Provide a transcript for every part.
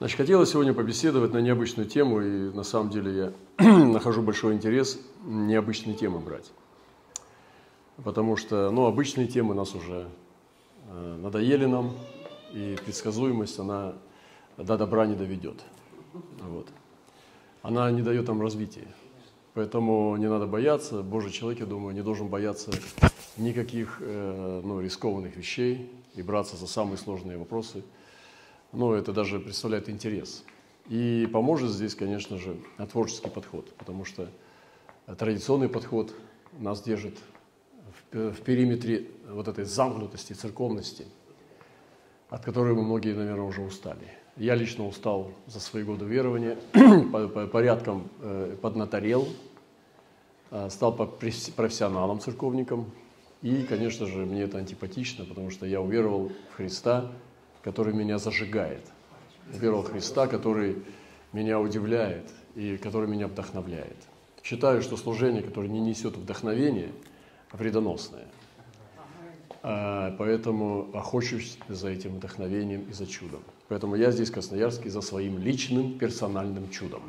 Значит, хотела сегодня побеседовать на необычную тему, и на самом деле я нахожу большой интерес необычные темы брать. Потому что, ну, обычные темы нас уже э, надоели нам, и предсказуемость, она до добра не доведет. Вот. Она не дает нам развития. Поэтому не надо бояться. Божий человек, я думаю, не должен бояться никаких э, ну, рискованных вещей и браться за самые сложные вопросы – ну, это даже представляет интерес. И поможет здесь, конечно же, творческий подход, потому что традиционный подход нас держит в, в периметре вот этой замкнутости, церковности, от которой мы многие, наверное, уже устали. Я лично устал за свои годы верования, по, по порядкам э, поднаторел, э, стал профессионалом, церковником. И, конечно же, мне это антипатично, потому что я уверовал в Христа, который меня зажигает. Веру Христа, который меня удивляет и который меня вдохновляет. Считаю, что служение, которое не несет вдохновения, вредоносное. А, поэтому охочусь за этим вдохновением и за чудом. Поэтому я здесь, в Красноярске, за своим личным персональным чудом.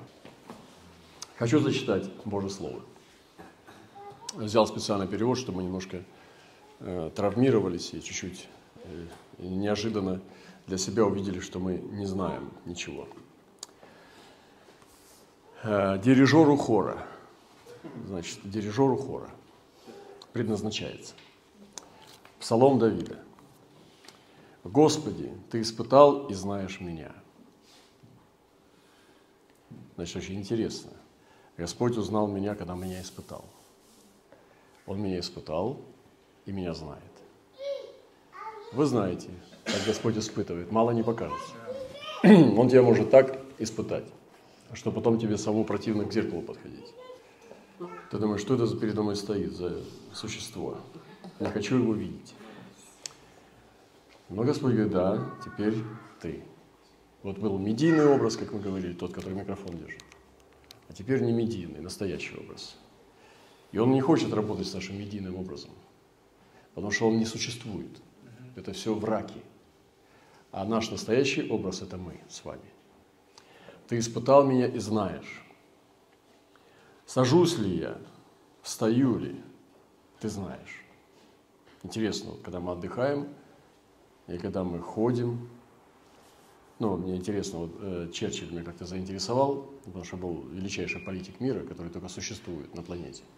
Хочу зачитать Божье Слово. Взял специальный перевод, чтобы мы немножко э, травмировались и чуть-чуть э, неожиданно для себя увидели, что мы не знаем ничего. Э, дирижеру хора, значит, дирижеру хора предназначается. Псалом Давида. Господи, Ты испытал и знаешь меня. Значит, очень интересно. Господь узнал меня, когда меня испытал. Он меня испытал и меня знает. Вы знаете, как Господь испытывает, мало не покажется. Он тебя может так испытать, что потом тебе самому противно к зеркалу подходить. Ты думаешь, что это за передо мной стоит, за существо? Не хочу его видеть. Но Господь говорит, да, теперь ты. Вот был медийный образ, как мы говорили, тот, который микрофон держит. А теперь не медийный, настоящий образ. И он не хочет работать с нашим медийным образом, потому что он не существует – это все враки. А наш настоящий образ – это мы с вами. Ты испытал меня и знаешь. Сажусь ли я, встаю ли, ты знаешь. Интересно, когда мы отдыхаем, и когда мы ходим, ну, мне интересно, вот э, Черчилль меня как-то заинтересовал, потому что был величайший политик мира, который только существует на планете –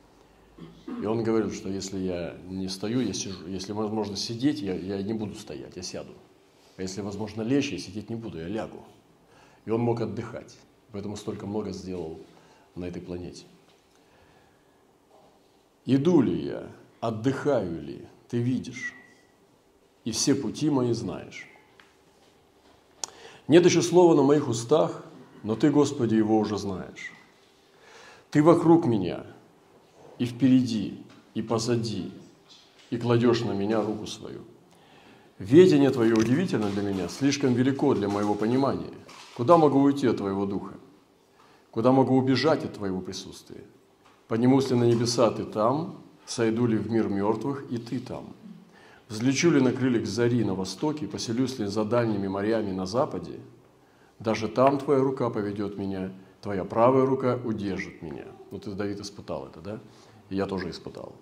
и он говорил, что если я не стою, я сижу. Если возможно сидеть, я, я не буду стоять, я сяду. А если возможно лечь, я сидеть не буду, я лягу. И он мог отдыхать. Поэтому столько много сделал на этой планете. Иду ли я, отдыхаю ли, ты видишь, и все пути мои знаешь. Нет еще слова на моих устах, но ты, Господи, его уже знаешь. Ты вокруг меня – и впереди, и позади, и кладешь на меня руку свою. Ведение Твое удивительно для меня, слишком велико для моего понимания. Куда могу уйти от Твоего Духа? Куда могу убежать от Твоего присутствия? Поднимусь ли на небеса Ты там, сойду ли в мир мертвых и Ты там? Взлечу ли на крыльях зари на востоке, поселюсь ли за дальними морями на западе? Даже там Твоя рука поведет меня, Твоя правая рука удержит меня. Вот это Давид испытал это, да? Я тоже испытал.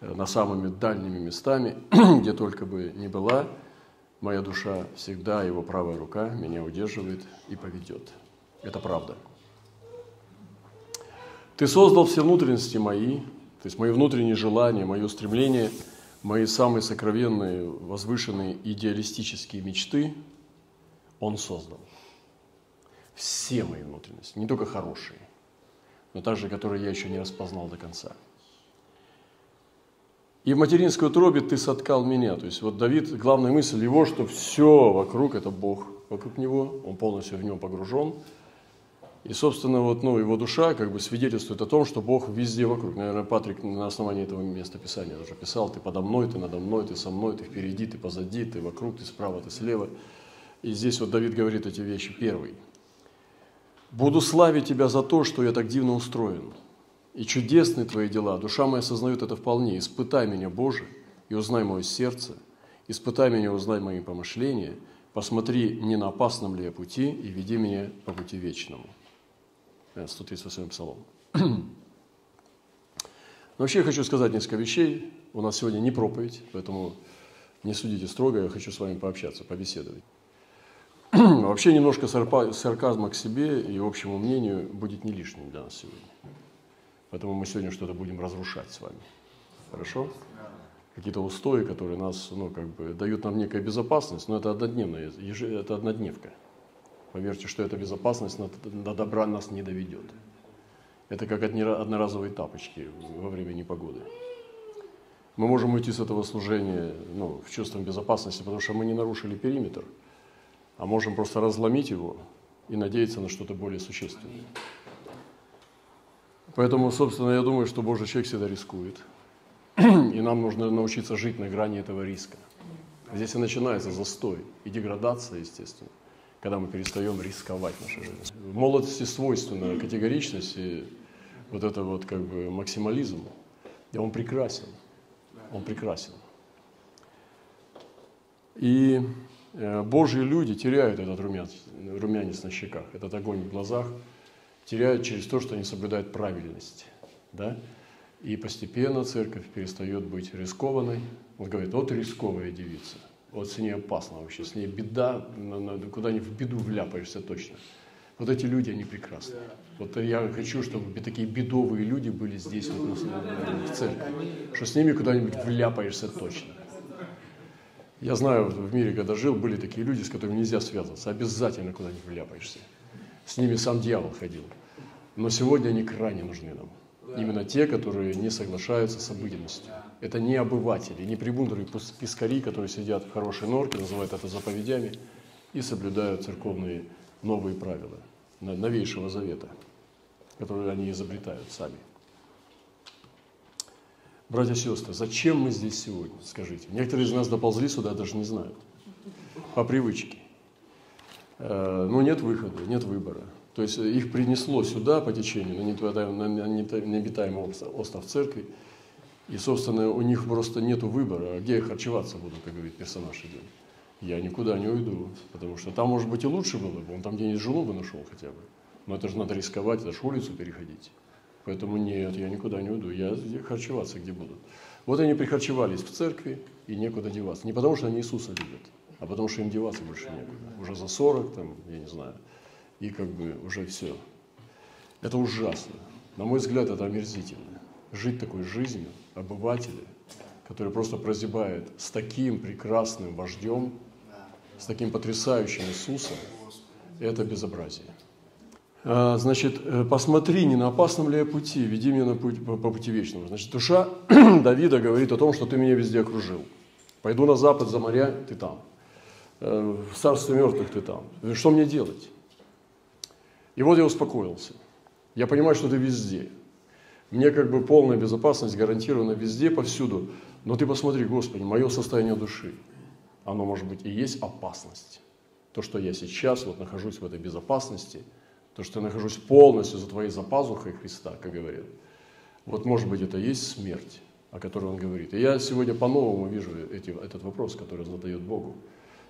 Э, на самыми дальними местами, где только бы ни была, моя душа всегда, его правая рука меня удерживает и поведет. Это правда. Ты создал все внутренности мои, то есть мои внутренние желания, мое стремление, мои самые сокровенные, возвышенные идеалистические мечты Он создал. Все мои внутренности, не только хорошие но также, которые я еще не распознал до конца. И в материнской утробе ты соткал меня. То есть вот Давид, главная мысль его, что все вокруг – это Бог вокруг него, он полностью в него погружен. И, собственно, вот, ну, его душа как бы свидетельствует о том, что Бог везде вокруг. Наверное, Патрик на основании этого места Писания уже писал, ты подо мной, ты надо мной, ты со мной, ты впереди, ты позади, ты вокруг, ты справа, ты слева. И здесь вот Давид говорит эти вещи первый – Буду славить Тебя за то, что я так дивно устроен. И чудесны Твои дела. Душа моя осознает это вполне. Испытай меня, Боже, и узнай мое сердце. Испытай меня, узнай мои помышления. посмотри, не на опасном ли я пути, и веди меня по пути вечному. 138 э, псалом. Вообще я хочу сказать несколько вещей. У нас сегодня не проповедь, поэтому не судите строго, я хочу с вами пообщаться, побеседовать. Вообще немножко сарказма к себе и общему мнению будет не лишним для нас сегодня. Поэтому мы сегодня что-то будем разрушать с вами. Хорошо? Какие-то устои, которые нас, ну, как бы, дают нам некая безопасность, но это однодневная, это однодневка. Поверьте, что эта безопасность до добра нас не доведет. Это как одноразовые тапочки во время непогоды. Мы можем уйти с этого служения ну, в чувством безопасности, потому что мы не нарушили периметр, а можем просто разломить его и надеяться на что-то более существенное. Поэтому, собственно, я думаю, что Божий человек всегда рискует. И нам нужно научиться жить на грани этого риска. Здесь и начинается застой и деградация, естественно, когда мы перестаем рисковать нашей жизнью. В молодости свойственна категоричность и вот это вот как бы максимализм. И он прекрасен. Он прекрасен. И Божьи люди теряют этот румянец, румянец на щеках, этот огонь в глазах – теряют через то, что они соблюдают правильность. Да? И постепенно церковь перестает быть рискованной. Он говорит, вот рисковая девица, вот с ней опасно вообще, с ней беда, куда-нибудь в беду вляпаешься точно. Вот эти люди, они прекрасны. Вот я хочу, чтобы такие бедовые люди были здесь, вот, в церкви, что с ними куда-нибудь вляпаешься точно. Я знаю, в мире, когда жил, были такие люди, с которыми нельзя связываться, обязательно куда-нибудь вляпаешься. С ними сам дьявол ходил. Но сегодня они крайне нужны нам. Именно те, которые не соглашаются с обыденностью. Это не обыватели, не прибундры, пискари, которые сидят в хорошей норке, называют это заповедями, и соблюдают церковные новые правила новейшего завета, которые они изобретают сами. Братья и сестры, зачем мы здесь сегодня, скажите? Некоторые из нас доползли сюда, даже не знают. По привычке. Э, но нет выхода, нет выбора. То есть их принесло сюда по течению, на необитаемый остров церкви. И, собственно, у них просто нет выбора, а где я харчеваться буду, как говорит персонаж один. Я никуда не уйду, потому что там, может быть, и лучше было бы, он там где-нибудь жену бы нашел хотя бы. Но это же надо рисковать, это же улицу переходить. Поэтому нет, я никуда не уйду, я харчеваться где буду. Вот они прихарчевались в церкви, и некуда деваться. Не потому, что они Иисуса любят, а потому, что им деваться больше некуда. Уже за 40, там, я не знаю, и как бы уже все. Это ужасно. На мой взгляд, это омерзительно. Жить такой жизнью обывателя, который просто прозябает с таким прекрасным вождем, с таким потрясающим Иисусом, это безобразие. А, значит, э, посмотри, не на опасном ли я пути, веди меня на путь, по, по пути вечному. Значит, душа Давида говорит о том, что ты меня везде окружил. Пойду на запад за моря, ты там. Э, в царстве мертвых ты там. Что мне делать? И вот я успокоился. Я понимаю, что ты везде. Мне как бы полная безопасность гарантирована везде, повсюду. Но ты посмотри, Господи, мое состояние души. Оно может быть и есть опасность. То, что я сейчас вот нахожусь в этой безопасности, то, что я нахожусь полностью за твоей запазухой Христа, как говорят, вот может быть это и есть смерть, о которой он говорит. И я сегодня по-новому вижу эти, этот вопрос, который задает Богу.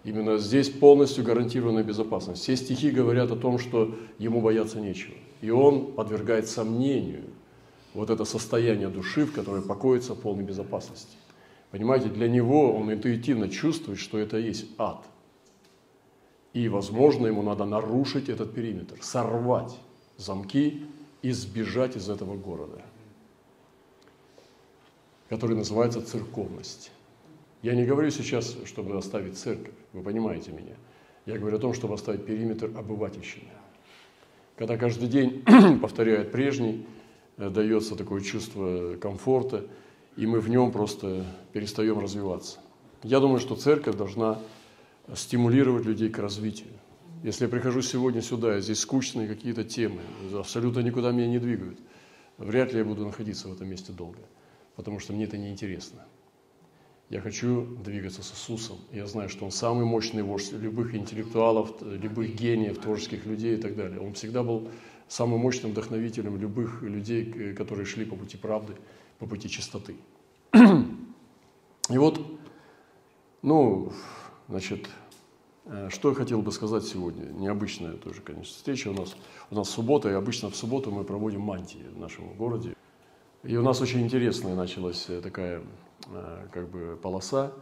Именно здесь полностью гарантированная безопасность. Все стихи говорят о том, что ему бояться нечего. И он подвергает сомнению вот это состояние души, в которой покоится в полной безопасности. Понимаете, для него он интуитивно чувствует, что это есть ад. И, возможно, ему надо нарушить этот периметр, сорвать замки и сбежать из этого города, который называется церковность. Я не говорю сейчас, чтобы оставить церковь, вы понимаете меня. Я говорю о том, чтобы оставить периметр обывательщины. Когда каждый день повторяют прежний, э, дается такое чувство комфорта, и мы в нем просто перестаем развиваться. Я думаю, что церковь должна стимулировать людей к развитию. Если я прихожу сегодня сюда, здесь скучные какие-то темы, абсолютно никуда меня не двигают, вряд ли я буду находиться в этом месте долго, потому что мне это неинтересно. Я хочу двигаться с Иисусом. Я знаю, что Он самый мощный вождь любых интеллектуалов, любых гениев, творческих людей и так далее. Он всегда был самым мощным вдохновителем любых людей, которые шли по пути правды, по пути чистоты. И вот, ну, значит, Э, что я хотел бы сказать сегодня? Необычная тоже, конечно, встреча у нас. У нас суббота, и обычно в субботу мы проводим мантии в нашем городе. И у нас очень интересная началась э, такая э, как бы полоса.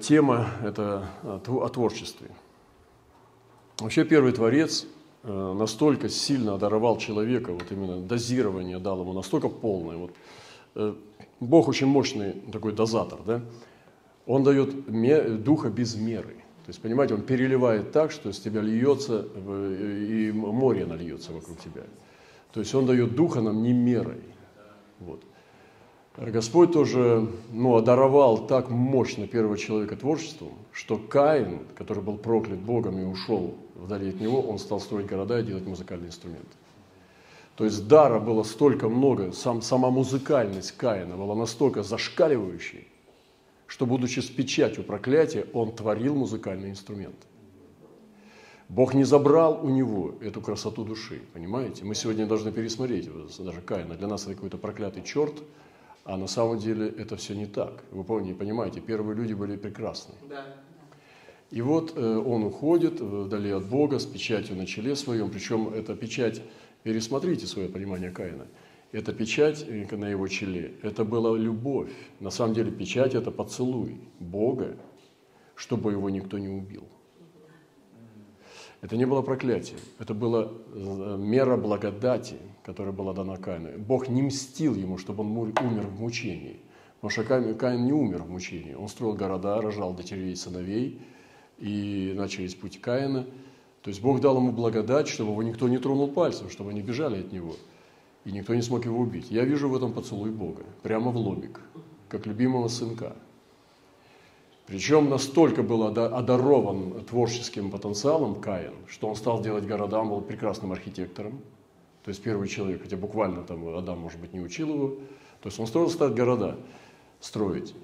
Тема – это о творчестве. Вообще первый творец настолько сильно одаровал человека, вот именно дозирование дал ему настолько полное. Вот, Бог очень мощный такой дозатор, да? Он дает духа без меры. То есть, понимаете, он переливает так, что с тебя льется, и море нальется вокруг тебя. То есть он дает духа нам не мерой. Вот. Господь тоже ну, одаровал так мощно первого человека творчеством, что Каин, который был проклят Богом и ушел вдали от него, он стал строить города и делать музыкальные инструменты. То есть дара было столько много, сам, сама музыкальность Каина была настолько зашкаливающей, что, будучи с печатью проклятия, он творил музыкальный инструмент. Бог не забрал у него эту красоту души, понимаете? Мы сегодня должны пересмотреть даже Каина. Для нас это какой-то проклятый черт, а на самом деле это все не так. Вы помните, понимаете, первые люди были прекрасны. Да. И вот э, он уходит вдали от Бога с печатью на челе своем, причем эта печать, пересмотрите свое понимание Каина – эта печать на его челе, это была любовь. На самом деле печать – это поцелуй Бога, чтобы его никто не убил. Это не было проклятие, это была э, мера благодати, которая была дана Каину. Бог не мстил ему, чтобы он умер в мучении. Потому что Каин не умер в мучении. Он строил города, рожал дочерей и сыновей, и начались путь Каина. То есть Бог дал ему благодать, чтобы его никто не тронул пальцем, чтобы они бежали от него – и никто не смог его убить. Я вижу в этом поцелуй Бога, прямо в лобик, как любимого сынка. Причем настолько был одарован творческим потенциалом Каин, что он стал делать города, он был прекрасным архитектором. То есть первый человек, хотя буквально там Адам, может быть, не учил его. То есть он строил стать города, строить.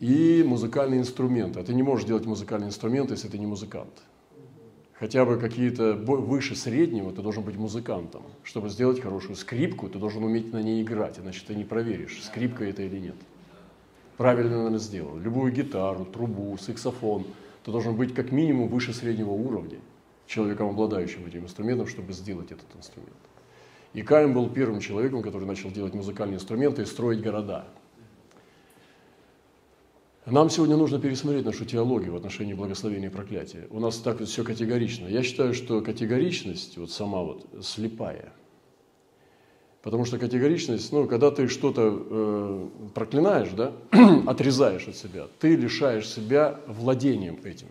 И музыкальные инструменты. А ты не можешь делать музыкальные инструменты, если ты не музыкант хотя бы какие-то выше среднего, ты должен быть музыкантом. Чтобы сделать хорошую скрипку, ты должен уметь на ней играть, иначе ты не проверишь, скрипка это или нет. Правильно, наверное, сделал. Любую гитару, трубу, саксофон, ты должен быть как минимум выше среднего уровня, человеком, обладающим этим инструментом, чтобы сделать этот инструмент. И Каин был первым человеком, который начал делать музыкальные инструменты и строить города. Нам сегодня нужно пересмотреть нашу теологию в отношении благословения и проклятия. У нас так вот все категорично. Я считаю, что категоричность вот сама вот слепая. Потому что категоричность, ну, когда ты что-то э, проклинаешь, да, отрезаешь от себя, ты лишаешь себя владением этим.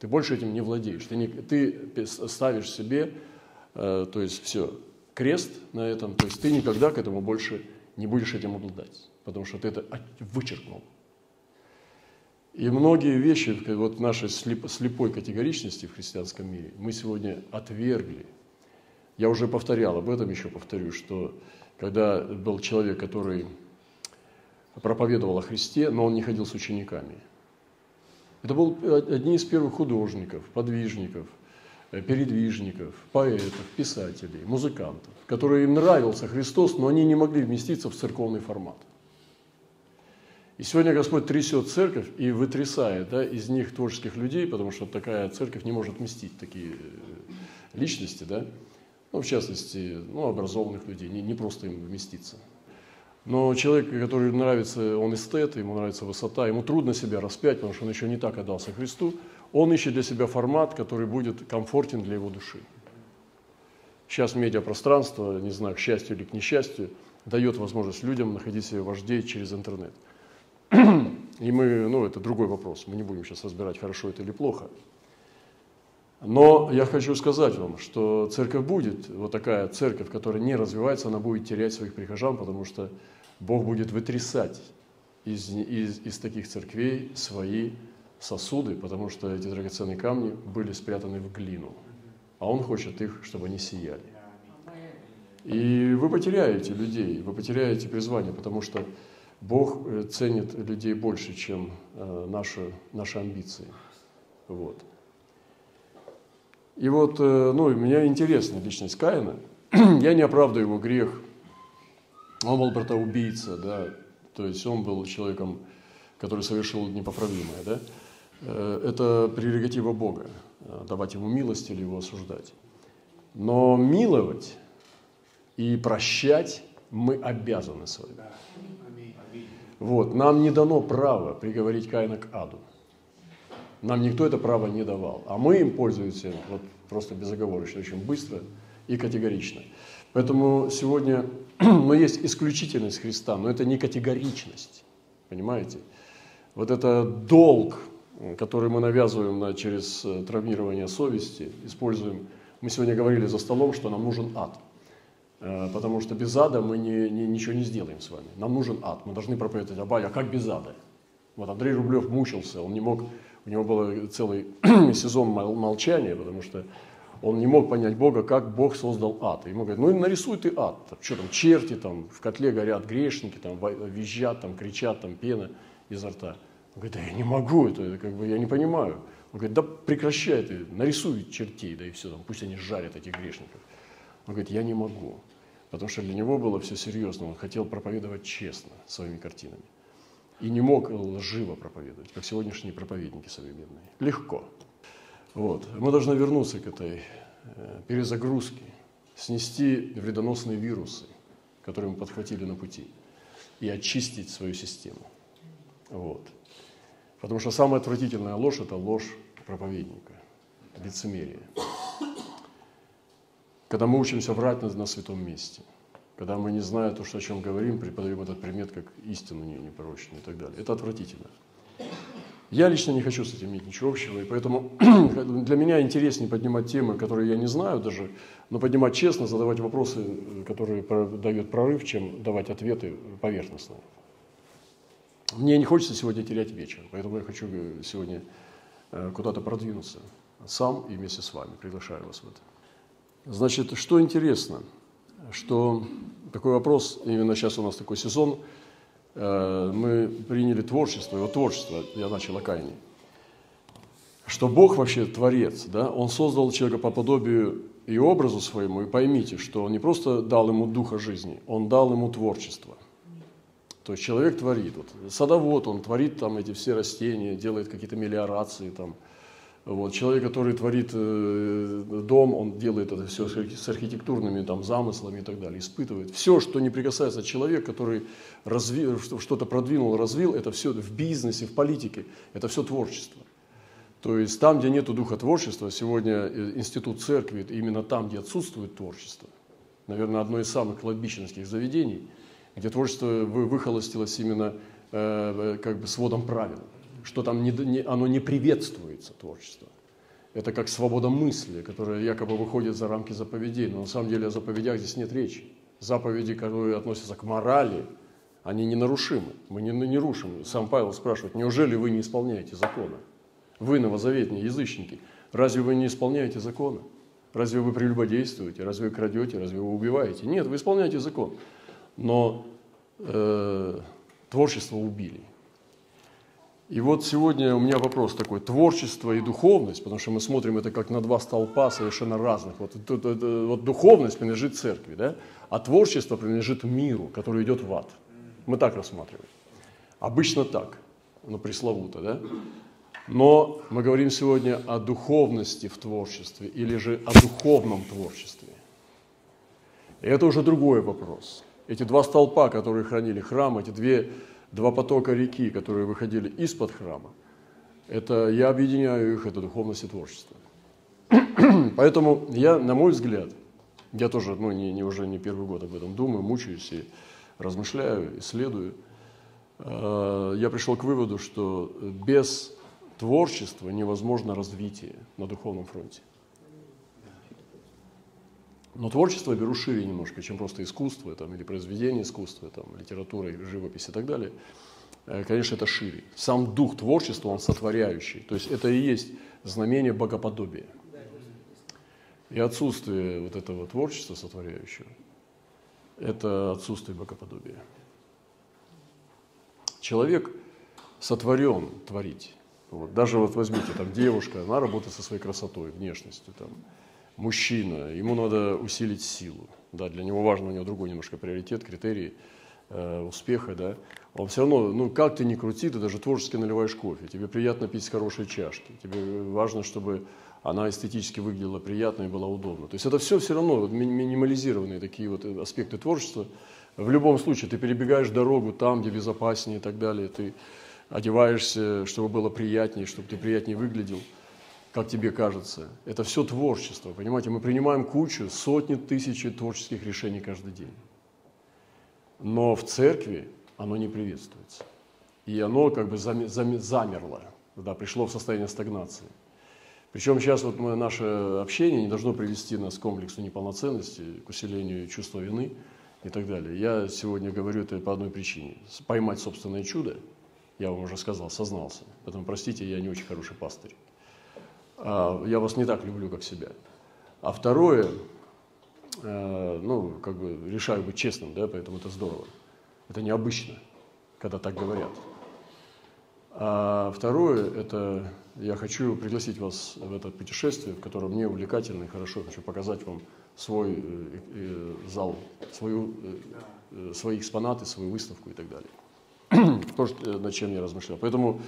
Ты больше этим не владеешь. Ты, не, ты ставишь себе, э, то есть все, крест на этом, то есть ты никогда к этому больше не будешь этим обладать, потому что ты это вычеркнул. И многие вещи вот нашей слепой категоричности в христианском мире мы сегодня отвергли. Я уже повторял об этом, еще повторю, что когда был человек, который проповедовал о Христе, но он не ходил с учениками. Это был одни из первых художников, подвижников, э, передвижников, поэтов, писателей, музыкантов, которые им нравился Христос, но они не могли вместиться в церковный формат. И сегодня Господь трясет церковь и вытрясает да, из них творческих людей, потому что такая церковь не может вместить такие э, личности, да, ну, в частности, ну, образованных людей, не, не просто им вместиться. Но человек, который нравится, он эстет, ему нравится высота, ему трудно себя распять, потому что он еще не так отдался Христу, он ищет для себя формат, который будет комфортен для его души. Сейчас медиапространство, не знаю, к счастью или к несчастью, дает возможность людям находить себе вождей через интернет – и мы, ну, это другой вопрос, мы не будем сейчас разбирать, хорошо это или плохо. Но я хочу сказать вам, что церковь будет, вот такая церковь, которая не развивается, она будет терять своих прихожан, потому что Бог будет вытрясать из, из, из таких церквей свои сосуды, потому что эти драгоценные камни были спрятаны в глину, а Он хочет их, чтобы они сияли. И вы потеряете людей, вы потеряете призвание, потому что Бог э, ценит людей больше, чем э, наши, наши амбиции. Вот. И вот, э, ну, меня интересна личность Каина. Я не оправдываю его грех. Он был братоубийца, да, то есть он был человеком, который совершил непоправимое, да. Это прерогатива Бога, давать ему милость или его осуждать. Но миловать и прощать мы обязаны с вами. Вот, нам не дано право приговорить Каина к аду. Нам никто это право не давал. А мы им пользуемся вот, просто безоговорочно, очень быстро и категорично. Поэтому сегодня, но есть исключительность Христа, но это не категоричность. Понимаете? Вот это долг, который мы навязываем на, через э, травмирование совести, используем. Мы сегодня говорили за столом, что нам нужен ад. Э, потому что без ада мы не, не, ничего не сделаем с вами. Нам нужен ад. Мы должны проповедовать Абай, а как без ада? Вот Андрей Рублев мучился, он не мог у него был целый сезон молчания, потому что он не мог понять Бога, как Бог создал ад. Ему говорят, ну нарисуй ты ад. Что там, черти, там, в котле горят грешники, там, визжат, там, кричат, там, пена изо рта. Он говорит, да я не могу, это как бы я не понимаю. Он говорит, да прекращай ты, нарисуй чертей, да и все, там, пусть они жарят этих грешников. Он говорит, я не могу, потому что для него было все серьезно, он хотел проповедовать честно своими картинами и не мог лживо проповедовать, как сегодняшние проповедники современные. Легко. Вот. Мы должны вернуться к этой э, перезагрузке, снести вредоносные вирусы, которые мы подхватили на пути, и очистить свою систему. Вот. Потому что самая отвратительная ложь – это ложь проповедника, лицемерие. Когда мы учимся врать на, на святом месте – когда мы, не зная то, что, о чем говорим, преподаем этот предмет как истину не, непорочную и так далее. Это отвратительно. Я лично не хочу с этим иметь ничего общего, и поэтому для меня интереснее поднимать темы, которые я не знаю даже, но поднимать честно, задавать вопросы, которые дают прорыв, чем давать ответы поверхностно. Мне не хочется сегодня терять вечер, поэтому я хочу сегодня э, куда-то продвинуться сам и вместе с вами. Приглашаю вас в это. Значит, что интересно – что такой вопрос, именно сейчас у нас такой сезон, э, мы приняли творчество, его творчество, я начал о Каине, что Бог вообще творец, да, Он создал человека по подобию и образу своему, и поймите, что Он не просто дал ему духа жизни, Он дал ему творчество. То есть человек творит, вот, садовод, он творит там эти все растения, делает какие-то мелиорации, там, вот. Человек, который творит э, дом, он делает это все с архитектурными там, замыслами и так далее, испытывает. Все, что не прикасается человек, который разви, что-то продвинул, развил, это все в бизнесе, в политике, это все творчество. То есть там, где нет духа творчества, сегодня э, институт церкви, именно там, где отсутствует творчество, наверное, одно из самых кладбищенских заведений, где творчество выхолостилось именно э, как бы сводом правил что там не, не, оно не приветствуется, творчество. Это как свобода мысли, которая якобы выходит за рамки заповедей, но на самом деле о заповедях здесь нет речи. Заповеди, которые относятся к морали, они ненарушимы, мы не, не рушим. Сам Павел спрашивает, неужели вы не исполняете закона? Вы, новозаветные язычники, разве вы не исполняете закона? Разве вы прелюбодействуете? Разве вы крадете? Разве вы убиваете? Нет, вы исполняете закон. Но э, творчество убили. И вот сегодня у меня вопрос такой, творчество и духовность, потому что мы смотрим это как на два столпа совершенно разных. Вот, вот, вот духовность принадлежит церкви, да? а творчество принадлежит миру, который идет в ад. Мы так рассматриваем. Обычно так, ну пресловуто, да? Но мы говорим сегодня о духовности в творчестве или же о духовном творчестве. И это уже другой вопрос. Эти два столпа, которые хранили храм, эти две два потока реки, которые выходили из-под храма, это я объединяю их, это духовность и творчество. Поэтому я, на мой взгляд, я тоже ну, не, не уже не первый год об этом думаю, мучаюсь и размышляю, исследую. Э, я пришел к выводу, что без творчества невозможно развитие на духовном фронте. Но творчество я беру шире немножко, чем просто искусство там, или произведение искусства, там, литература, живопись и так далее. Э, конечно, это шире. Сам дух творчества, он сотворяющий. То есть это и есть знамение богоподобия. И отсутствие вот этого творчества сотворяющего – это отсутствие богоподобия. Человек сотворен творить. Вот. Даже вот возьмите, там девушка, она работает со своей красотой, внешностью, там, мужчина, ему надо усилить силу. Да, для него важно, у него другой немножко приоритет, критерий. э, успеха, да, он все равно, ну как ты ни крути, ты даже творчески наливаешь кофе, тебе приятно пить с хорошей чашки, тебе важно, чтобы она эстетически выглядела приятно и была удобна. То есть это все все равно вот, минимализированные такие вот аспекты творчества. В любом случае ты перебегаешь дорогу там, где безопаснее и так далее, ты одеваешься, чтобы было приятнее, чтобы ты приятнее выглядел, как тебе кажется. Это все творчество, понимаете? Мы принимаем кучу, сотни тысяч творческих решений каждый день. Но в церкви оно не приветствуется. И оно как бы замерло, да, пришло в состояние стагнации. Причем сейчас вот мы, наше общение не должно привести нас к комплексу неполноценности, к усилению чувства вины и так далее. Я сегодня говорю это по одной причине. Поймать собственное чудо, я вам уже сказал, сознался. Поэтому, простите, я не очень хороший пастырь. А, я вас не так люблю, как себя. А второе, э, ну, как бы решаю быть честным, да, поэтому это здорово. Это необычно, когда так говорят. А второе, это я хочу пригласить вас в это путешествие, в котором мне увлекательно и хорошо. Хочу показать вам свой э, э, зал, свою, свои экспонаты, свою выставку и так далее. То, над чем я размышлял. Поэтому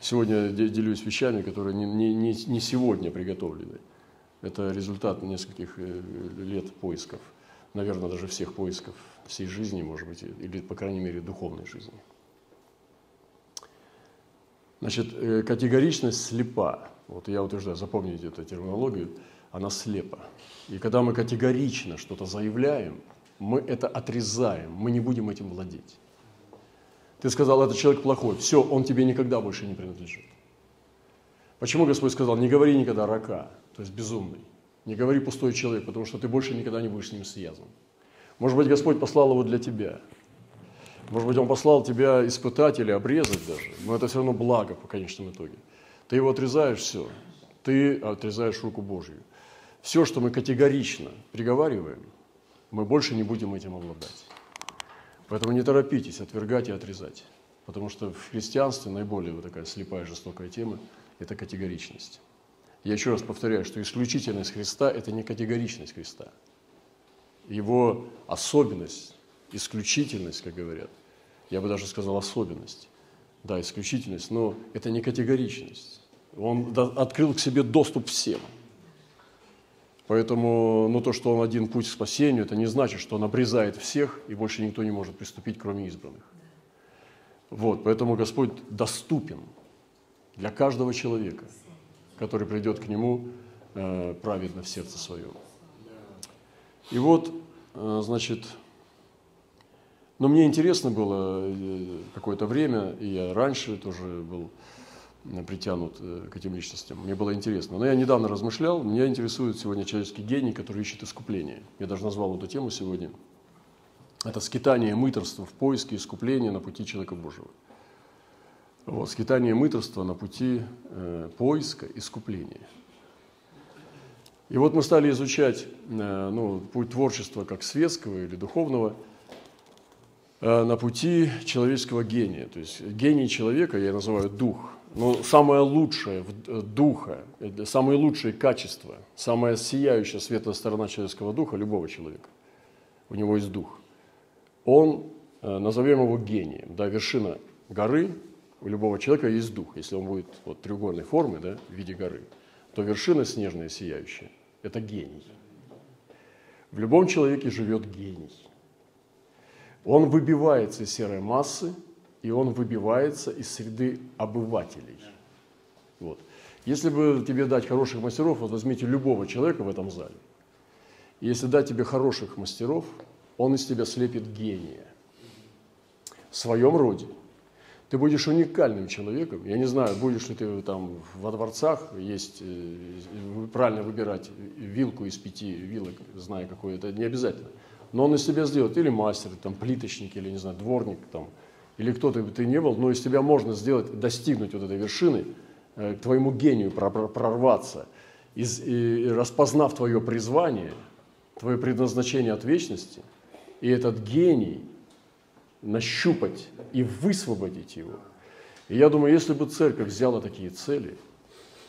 сегодня делюсь вещами, которые не, не, не сегодня приготовлены. Это результат нескольких лет поисков. Наверное, даже всех поисков всей жизни, может быть, или, по крайней мере, духовной жизни. Значит, э, категоричность слепа. Вот я утверждаю, запомните эту терминологию, она слепа. И когда мы категорично что-то заявляем, мы это отрезаем, мы не будем этим владеть. Ты сказал, этот человек плохой, все, он тебе никогда больше не принадлежит. Почему Господь сказал, не говори никогда рака, то есть безумный, не говори пустой человек, потому что ты больше никогда не будешь с ним связан. Может быть, Господь послал его для тебя – может быть, Он послал тебя испытать или обрезать даже, но это все равно благо по конечном итоге. Ты его отрезаешь, все. Ты отрезаешь руку Божью. Все, что мы категорично приговариваем, мы больше не будем этим обладать. Поэтому не торопитесь отвергать и отрезать. Потому что в христианстве наиболее вот такая слепая, жестокая тема – это категоричность. Я еще раз повторяю, что исключительность Христа – это не категоричность Христа. Его особенность, исключительность, как говорят, я бы даже сказал особенность, да, исключительность, но это не категоричность. Он открыл к себе доступ всем. Поэтому ну, то, что он один путь к спасению, это не значит, что он обрезает всех, и больше никто не может приступить, кроме избранных. Вот, поэтому Господь доступен для каждого человека, который придет к Нему э, праведно в сердце своем. И вот, э, значит, но мне интересно было э, какое-то время, и я раньше тоже был притянут э, к этим личностям. Мне было интересно. Но я недавно размышлял, меня интересует сегодня человеческий гений, который ищет искупление. Я даже назвал эту тему сегодня. Это скитание мыторства в поиске искупления на пути человека Божьего. Вот, скитание мыторства на пути э, поиска искупления. И вот мы стали изучать э, ну, путь творчества как светского или духовного – Э, на пути человеческого гения. То есть гений человека я называю дух. Но самое лучшее э, духа, э, самые лучшие качества, самая сияющая светлая сторона человеческого духа любого человека, у него есть дух. Он, назовем его гением, да, вершина горы, у любого человека есть дух. Если он будет вот, треугольной формы, да, в виде горы, то вершина снежная, сияющая – это гений. В любом человеке живет гений – он выбивается из серой массы, и он выбивается из среды обывателей. Вот. Если бы тебе дать хороших мастеров, вот возьмите любого человека в этом зале. Если дать тебе хороших мастеров, он из тебя слепит гения. В своем роде. Ты будешь уникальным человеком. Я не знаю, будешь ли ты там во дворцах есть, э, правильно выбирать вилку из пяти вилок, зная какое это, не обязательно но он из тебя сделает или мастер, там, плиточник, или, не знаю, дворник, там, или кто ты бы ты не был, но из тебя можно сделать, достигнуть вот этой вершины, э, к твоему гению прорваться, из, и распознав твое призвание, твое предназначение от вечности, и этот гений нащупать и высвободить его. И я думаю, если бы церковь взяла такие цели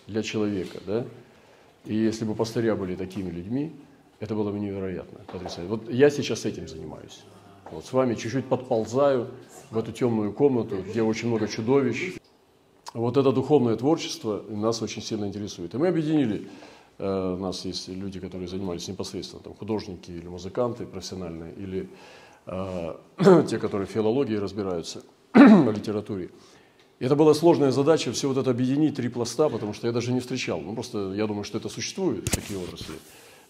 для человека, да, и если бы пастыря были такими людьми, это было бы невероятно, потрясающе. Вот я сейчас этим занимаюсь. Вот с вами чуть-чуть подползаю в эту темную комнату, где очень много чудовищ. Вот это духовное творчество нас очень сильно интересует. И мы объединили, э, у нас есть люди, которые занимались непосредственно, там, художники или музыканты профессиональные, или э, те, которые в филологии разбираются, в литературе. И это была сложная задача, все вот это объединить, три пласта, потому что я даже не встречал. Ну, просто я думаю, что это существует, такие отрасли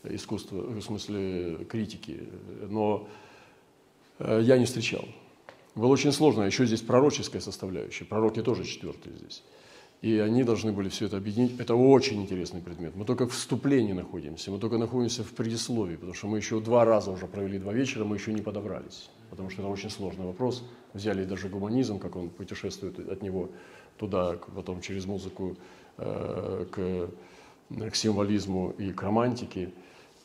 искусства, в смысле критики, но э, я не встречал. Было очень сложно, а еще здесь пророческая составляющая, пророки тоже четвертые здесь. И они должны были все это объединить. Это очень интересный предмет. Мы только в вступлении находимся, мы только находимся в предисловии, потому что мы еще два раза уже провели два вечера, мы еще не подобрались, потому что это очень сложный вопрос. Взяли даже гуманизм, как он путешествует от него туда, потом через музыку э, к, к символизму и к романтике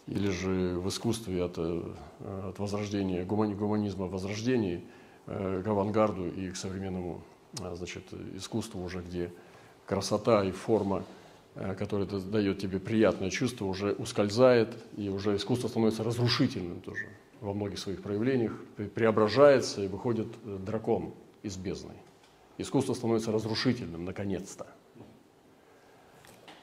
или же в искусстве от, э, от возрождения, гуманизма в возрождении э, к авангарду и к современному э, значит, искусству уже, где красота и форма, которая дает тебе приятное чувство, уже ускользает, и уже искусство становится разрушительным тоже во многих своих проявлениях, преображается и выходит дракон из бездны. Искусство становится разрушительным, наконец-то.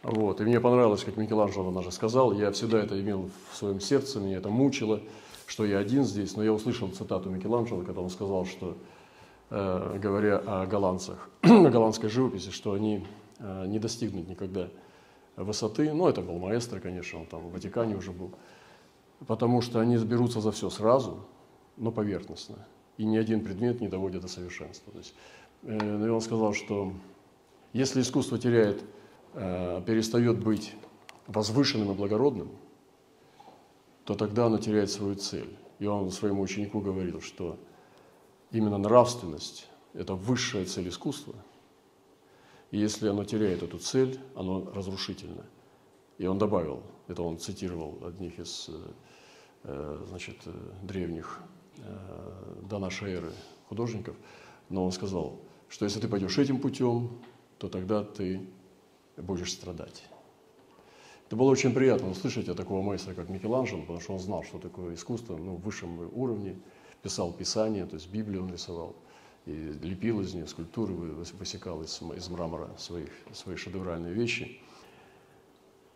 Вот. И мне понравилось, как Микеланджело даже сказал, я всегда это имел в своем сердце, меня это мучило, что я один здесь, но я услышал цитату Микеланджело, когда он сказал, что, э, говоря о голландцах, о голландской живописи, что они э, не достигнут никогда высоты, ну, это был маэстро, конечно, он там в Ватикане уже был, потому что они берутся за все сразу, но поверхностно, и ни один предмет не доводит до совершенства. То есть, э, он сказал, что если искусство теряет перестает быть возвышенным и благородным, то тогда оно теряет свою цель. И он своему ученику говорил, что именно нравственность – это высшая цель искусства. И если оно теряет эту цель, оно разрушительно. И он добавил, это он цитировал одних из э, значит, древних э, до нашей эры художников, но он сказал, что если ты пойдешь этим путем, то тогда ты будешь страдать. Это было очень приятно услышать от такого мастера, как Микеланджело, потому что он знал, что такое искусство ну, в высшем уровне, писал писания, то есть Библию он рисовал, и лепил из нее скульптуры, высекал из, из мрамора своих, свои шедевральные вещи.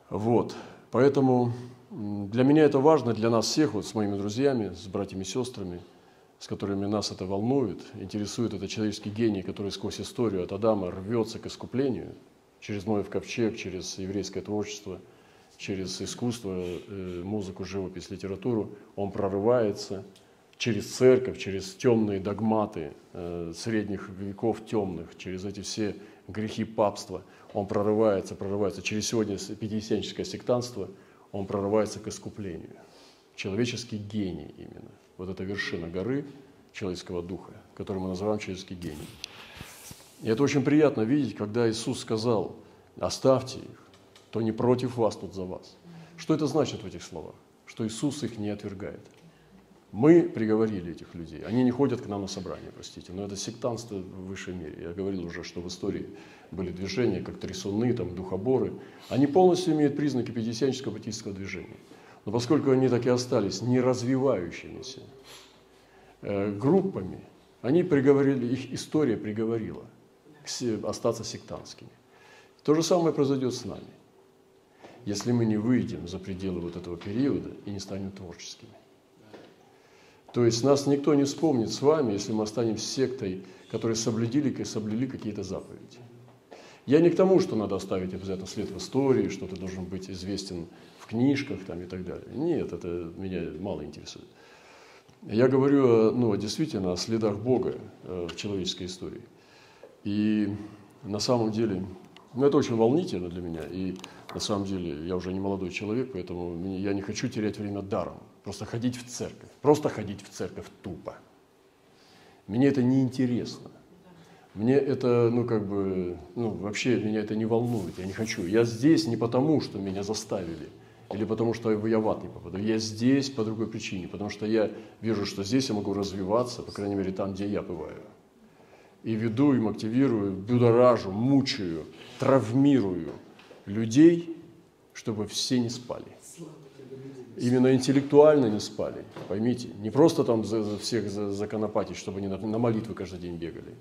Вот, поэтому для меня это важно, для нас всех, вот с моими друзьями, с братьями и сестрами, с которыми нас это волнует, интересует этот человеческий гений, который сквозь историю от Адама рвется к искуплению – через Ноев ковчег, через еврейское творчество, через искусство, э, музыку, живопись, литературу, он прорывается через церковь, через темные догматы э, средних веков темных, через эти все грехи папства, он прорывается, прорывается через сегодня пятидесятническое сектанство, он прорывается к искуплению. Человеческий гений именно. Вот эта вершина горы человеческого духа, который мы называем человеческий гений. И это очень приятно видеть, когда Иисус сказал, оставьте их, то не против вас, тут за вас. Что это значит в этих словах? Что Иисус их не отвергает. Мы приговорили этих людей. Они не ходят к нам на собрание, простите, но это сектантство в высшей мере. Я говорил уже, что в истории были движения, как трясуны, там, духоборы. Они полностью имеют признаки пятидесятнического баптистского движения. Но поскольку они так и остались не развивающимися э, группами, они приговорили, их история приговорила – остаться сектантскими. То же самое произойдет с нами, если мы не выйдем за пределы вот этого периода и не станем творческими. То есть нас никто не вспомнит с вами, если мы останемся сектой, которые соблюдили, соблюли какие-то заповеди. Я не к тому, что надо оставить обязательно след в истории, что ты должен быть известен в книжках там, и так далее. Нет, это меня мало интересует. Я говорю ну, действительно о следах Бога э, в человеческой истории – и на самом деле, ну это очень волнительно для меня. И на самом деле я уже не молодой человек, поэтому я не хочу терять время даром. Просто ходить в церковь. Просто ходить в церковь тупо. Мне это не интересно. Мне это, ну, как бы, ну, вообще меня это не волнует, я не хочу. Я здесь не потому, что меня заставили, или потому, что я в ад не попаду. Я здесь по другой причине, потому что я вижу, что здесь я могу развиваться, по крайней мере, там, где я бываю и веду им, активирую, будоражу, мучаю, травмирую людей, чтобы все не спали. Именно интеллектуально не спали, поймите. Не просто там за, за всех за, законопатить, чтобы они на, на молитвы каждый день бегали.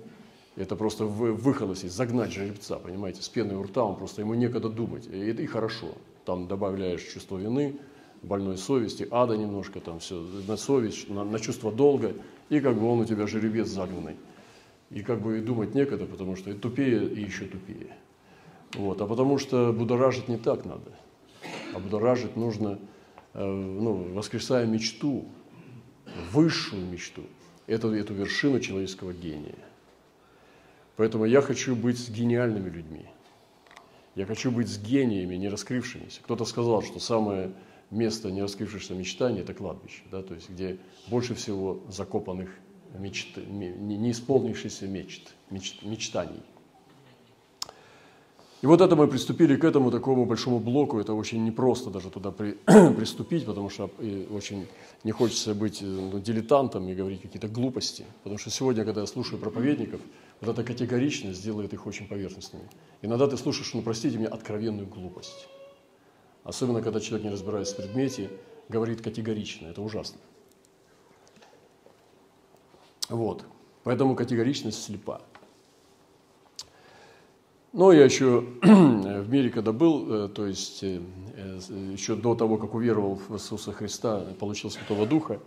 Это просто вы, выхолостить, загнать жеребца, понимаете, с пеной у рта, он просто ему некогда думать. И и хорошо. Там добавляешь чувство вины, больной совести, ада немножко, там все, на совесть, на, на чувство долга, и как бы он у тебя жеребец загнанный. И как бы и думать некогда, потому что и тупее, и еще тупее. Вот. А потому что будоражить не так надо. А будоражить нужно, э, ну, воскресая мечту, высшую мечту, эту, эту вершину человеческого гения. Поэтому я хочу быть с гениальными людьми. Я хочу быть с гениями, не раскрывшимися. Кто-то сказал, что самое место не раскрывшихся мечтаний – это кладбище, да, то есть где больше всего закопанных мечт, не исполнившихся мечт, мечт, мечтаний – и вот это мы приступили к этому такому большому блоку. Это очень непросто даже туда при, приступить, потому что очень не хочется быть ну, дилетантом и говорить какие-то глупости. Потому что сегодня, когда я слушаю проповедников, вот эта категоричность делает их очень поверхностными. Иногда ты слушаешь, ну простите меня, откровенную глупость. Особенно, когда человек не разбирается в предмете, говорит категорично. Это ужасно. Вот. Поэтому категоричность слепа. Но я еще в мире, когда был, э, то есть э, э, еще до того, как уверовал в Иисуса Христа, получил Святого Духа,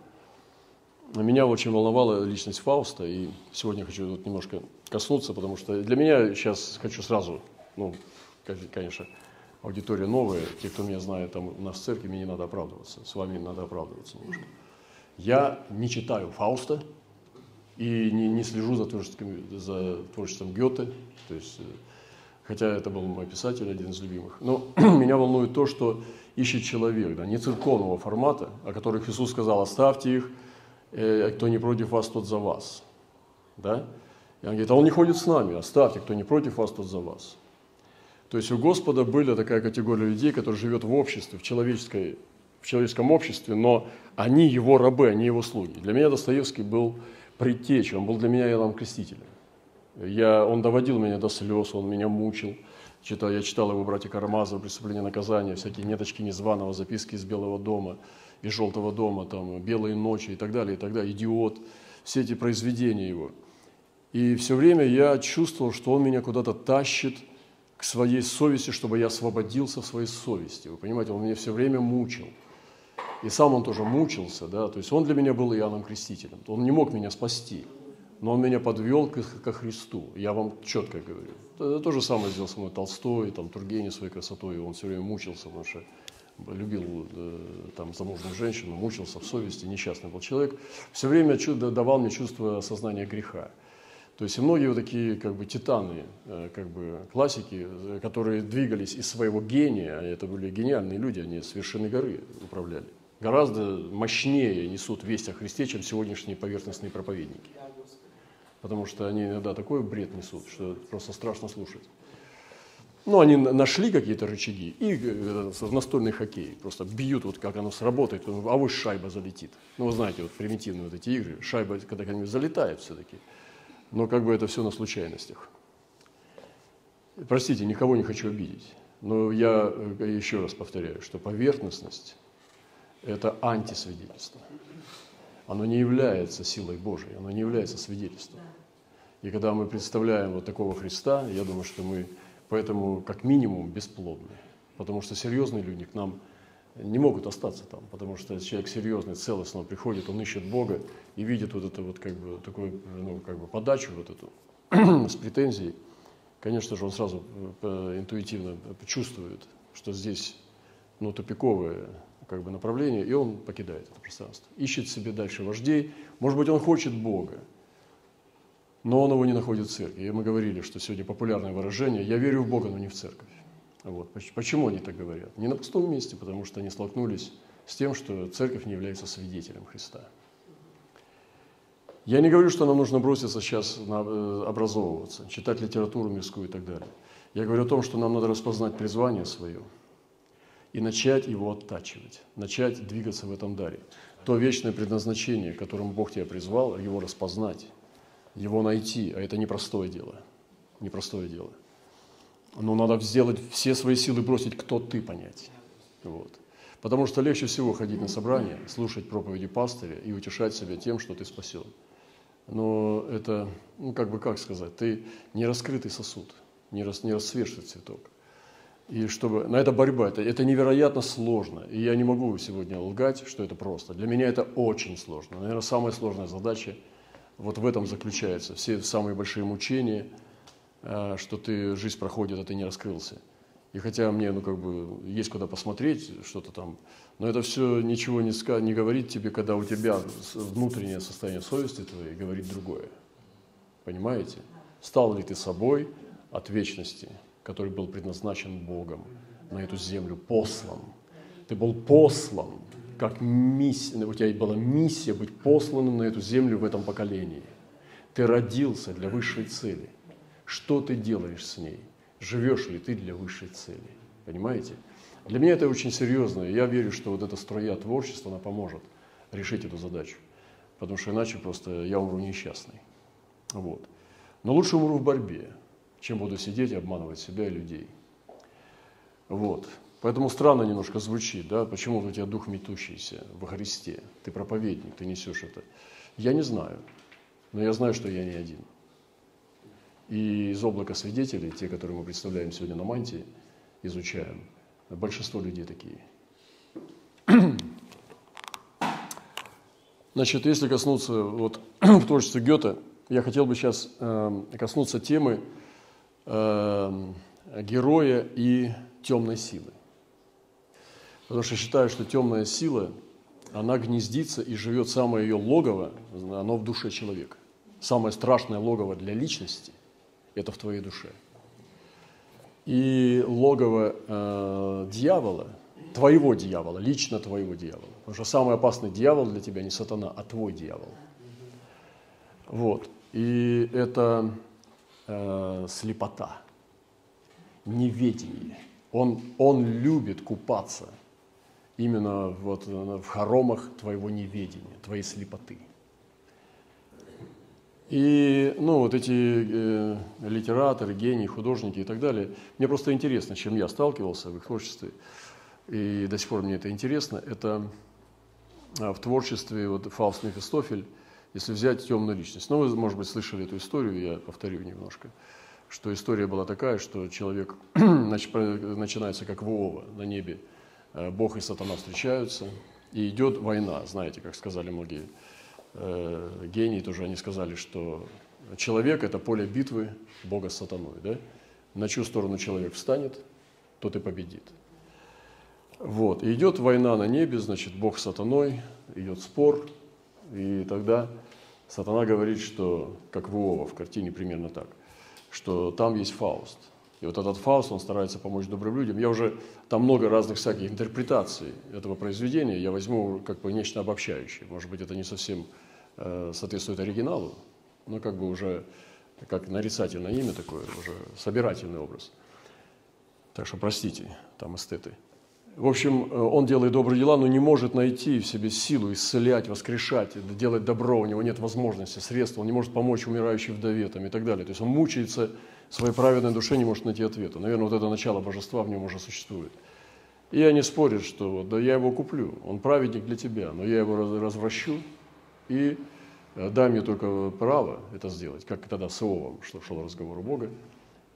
меня очень волновала личность Фауста, и сегодня хочу вот немножко коснуться, потому что для меня сейчас хочу сразу, ну, конечно, аудитория новая, те, кто меня знает там у нас в церкви, мне не надо оправдываться, с вами надо оправдываться немножко. Я не читаю Фауста и не, не слежу за творчеством, за творчеством Гёте, то есть хотя это был мой писатель, один из любимых. Но меня волнует то, что ищет человек, да, не церковного формата, о которых Иисус сказал, оставьте их, э, кто не против вас, тот за вас. Да? И он говорит, а он не ходит с нами, оставьте, кто не против вас, тот за вас. То есть у Господа была такая категория людей, которые живет в обществе, в, человеческой, в человеческом обществе, но они его рабы, они его слуги. Для меня Достоевский был предтечей, он был для меня Иоанном Крестителем. Я, он доводил меня до слез, он меня мучил. Читал, я читал его «Братья Карамазова», «Преступление и наказание», всякие неточки незваного, записки из Белого дома, из Желтого дома, там, «Белые ночи» и так далее, и так далее, «Идиот», все эти произведения его. И все время я чувствовал, что он меня куда-то тащит к своей совести, чтобы я освободился в своей совести. Вы понимаете, он меня все время мучил. И сам он тоже мучился, да, то есть он для меня был Иоанном Крестителем. Он не мог меня спасти но он меня подвел ко, ко Христу. Я вам четко говорю. Это то же самое сделал со мной Толстой, там, Тургенев своей красотой. Он все время мучился, потому что любил э, там, замужнюю женщину, мучился в совести, несчастный был человек. Все время давал мне чувство осознания греха. То есть и многие вот такие как бы титаны, э, как бы классики, которые двигались из своего гения, а это были гениальные люди, они с вершины горы управляли, гораздо мощнее несут весть о Христе, чем сегодняшние поверхностные проповедники потому что они иногда такой бред несут, что просто страшно слушать. Ну, они нашли какие-то рычаги и э, в настольный хоккей просто бьют, вот как оно сработает, а вот шайба залетит. Ну, вы знаете, вот примитивные вот эти игры, шайба когда нибудь залетает все-таки, но как бы это все на случайностях. Простите, никого не хочу обидеть, но я э, еще раз повторяю, что поверхностность – это антисвидетельство оно не является силой Божией, оно не является свидетельством. И когда мы представляем вот такого Христа, я думаю, что мы поэтому как минимум бесплодны. Потому что серьезные люди к нам не могут остаться там, потому что человек серьезный, целостно приходит, он ищет Бога и видит вот эту вот как бы такую, ну, как бы подачу вот эту с претензией. Конечно же, он сразу э, интуитивно чувствует, что здесь ну, тупиковое как бы направление, и он покидает это пространство. Ищет себе дальше вождей. Может быть, он хочет Бога, но он его не находит в церкви. И мы говорили, что сегодня популярное выражение «я верю в Бога, но не в церковь». Вот. Почему они так говорят? Не на пустом месте, потому что они столкнулись с тем, что церковь не является свидетелем Христа. Я не говорю, что нам нужно броситься сейчас на, э, образовываться, читать литературу мирскую и так далее. Я говорю о том, что нам надо распознать призвание свое – и начать его оттачивать, начать двигаться в этом даре. То вечное предназначение, которым Бог тебя призвал, его распознать, его найти, а это непростое дело, непростое дело. Но надо сделать все свои силы бросить, кто ты понять. Вот. Потому что легче всего ходить на собрание, слушать проповеди пастыря и утешать себя тем, что ты спасен. Но это, ну как бы как сказать, ты не раскрытый сосуд, не, рас, не расцветший цветок. И чтобы, на это борьба, это, это невероятно сложно. И я не могу сегодня лгать, что это просто. Для меня это очень сложно. Наверное, самая сложная задача вот в этом заключается. Все самые большие мучения, э, что ты, жизнь проходит, а ты не раскрылся. И хотя мне, ну, как бы, есть куда посмотреть, что-то там, но это все ничего не, ска- не говорит тебе, когда у тебя внутреннее состояние совести твоей говорит другое. Понимаете? Стал ли ты собой от вечности, который был предназначен Богом на эту землю, послан? Ты был послан, как миссия, у тебя была миссия быть посланным на эту землю в этом поколении. Ты родился для высшей цели. Что ты делаешь с ней? живешь ли ты для высшей цели. Понимаете? Для меня это очень серьезно, и я верю, что вот эта струя творчества, она поможет решить эту задачу. Потому что иначе просто я умру несчастный. Вот. Но лучше умру в борьбе, чем буду сидеть и обманывать себя и людей. Вот. Поэтому странно немножко звучит, да, почему у тебя дух метущийся во Христе. Ты проповедник, ты несешь это. Я не знаю, но я знаю, что я не один. И из облака свидетелей, те, которые мы представляем сегодня на мантии, изучаем, большинство людей такие. Значит, если коснуться вот в творчестве Гёте, я хотел бы сейчас э, коснуться темы э, героя и темной силы. Потому что считаю, что темная сила, она гнездится и живет самое ее логово, оно в душе человека. Самое страшное логово для личности это в твоей душе. И логово э, дьявола, твоего дьявола, лично твоего дьявола. Потому что самый опасный дьявол для тебя не сатана, а твой дьявол. Вот. И это э, слепота, неведение. Он, он любит купаться именно вот в хоромах твоего неведения, твоей слепоты. И ну, вот эти э, литераторы, гении, художники и так далее, мне просто интересно, чем я сталкивался в их творчестве, и до сих пор мне это интересно, это а, в творчестве вот, Фауст Мефистофель, если взять темную личность. Ну, вы, может быть, слышали эту историю, я повторю немножко, что история была такая, что человек начинается как Вова на небе, э, Бог и сатана встречаются, и идет война, знаете, как сказали многие э, гении тоже они сказали, что человек – это поле битвы Бога с сатаной. Да? На чью сторону человек встанет, тот и победит. Вот. И идет война на небе, значит, Бог с сатаной, идет спор, и тогда сатана говорит, что, как в Иова в картине примерно так, что там есть Фауст. И вот этот Фауст, он старается помочь добрым людям. Я уже, там много разных всяких интерпретаций этого произведения, я возьму как бы нечто обобщающее. Может быть, это не совсем э, соответствует оригиналу, но как бы уже как нарицательное имя такое, уже собирательный образ. Так что простите, там эстеты. В общем, э, он делает добрые дела, но не может найти в себе силу исцелять, воскрешать, делать добро. У него нет возможности, средств, он не может помочь умирающей вдове там, и так далее. То есть он мучается своей праведной душе не может найти ответа. Наверное, вот это начало божества в нем уже существует. И я не спорю, что да я его куплю, он праведник для тебя, но я его развращу и э, дай мне только право это сделать, как тогда с Иовом, что шел разговор у Бога,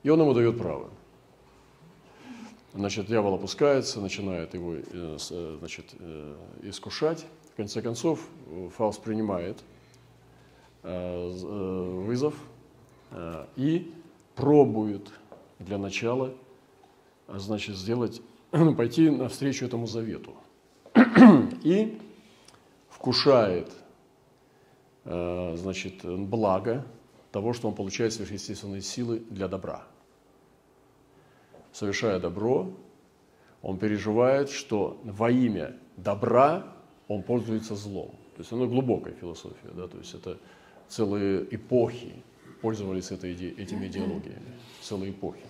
и он ему дает право. Значит, дьявол опускается, начинает его э, э, значит, искушать. В конце концов, Фауст принимает вызов и пробует для начала, а значит, сделать, пойти навстречу этому завету. И вкушает, э, значит, благо того, что он получает сверхъестественные силы для добра. Совершая добро, он переживает, что во имя добра он пользуется злом. То есть оно глубокая философия, да, то есть это целые эпохи пользовались этой, этими идеологиями целой эпохи.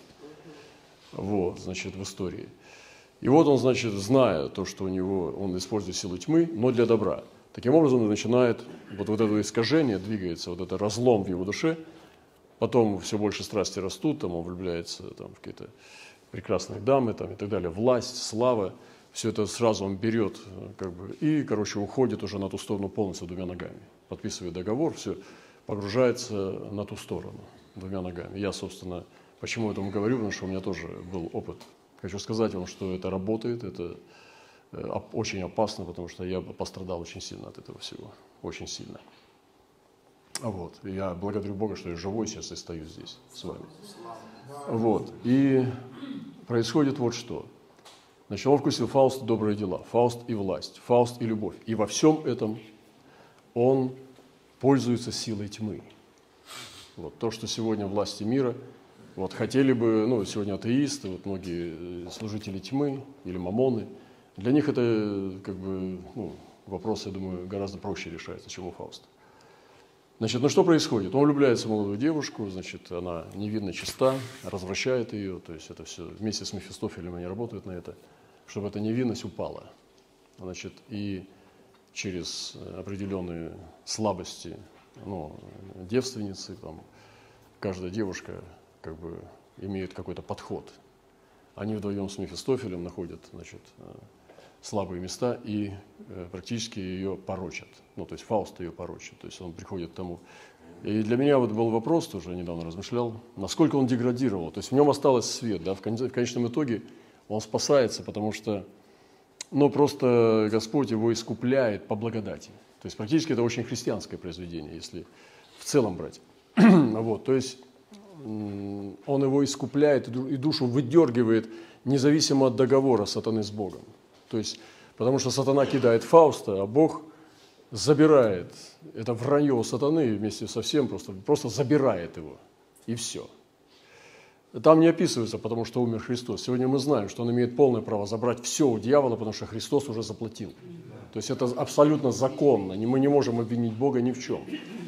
Вот, значит, в истории. И вот он, значит, зная то, что у него, он использует силу тьмы, но для добра. Таким образом, он начинает, вот, вот это искажение двигается, вот это разлом в его душе, потом все больше страсти растут, там он влюбляется там, в какие-то прекрасные дамы там, и так далее, власть, слава, все это сразу он берет, как бы, и, короче, уходит уже на ту сторону полностью двумя ногами. Подписывает договор, все, погружается на ту сторону двумя ногами. Я, собственно, почему я этом говорю, потому что у меня тоже был опыт. Хочу сказать вам, что это работает, это э, очень опасно, потому что я пострадал очень сильно от этого всего, очень сильно. Вот. Я благодарю Бога, что я живой сейчас и стою здесь с вами. Вот. И происходит вот что. Значит, он вкусил Фауст добрые дела, Фауст и власть, Фауст и любовь. И во всем этом он пользуется силой тьмы. Вот то, что сегодня власти мира, вот хотели бы, ну, сегодня атеисты, вот многие служители тьмы или мамоны, для них это как бы, ну, вопрос, я думаю, гораздо проще решается, чем у Фауста. Значит, ну что происходит? Он влюбляется в молодую девушку, значит, она невинно чиста, развращает ее, то есть это все вместе с Мефистофелем они работают на это, чтобы эта невинность упала. Значит, и через определенные слабости ну, девственницы, там, каждая девушка как бы имеет какой-то подход. Они вдвоем с Мефистофелем находят значит, слабые места и э, практически ее порочат. Ну, то есть Фауст ее порочит, то есть он приходит к тому. И для меня вот был вопрос, тоже недавно размышлял, насколько он деградировал. То есть в нем осталось свет, да, в конечном итоге он спасается, потому что, ну, просто Господь его искупляет по благодати. То есть практически это очень христианское произведение, если в целом брать. вот, то есть он его искупляет и душу выдергивает независимо от договора сатаны с Богом. То есть, потому что сатана кидает Фауста, а Бог забирает. Это вранье сатаны вместе со всем, просто, просто забирает его. И все. Там не описывается, потому что умер Христос. Сегодня мы знаем, что он имеет полное право забрать все у дьявола, потому что Христос уже заплатил. То есть это абсолютно законно. Мы не можем обвинить Бога ни в чем.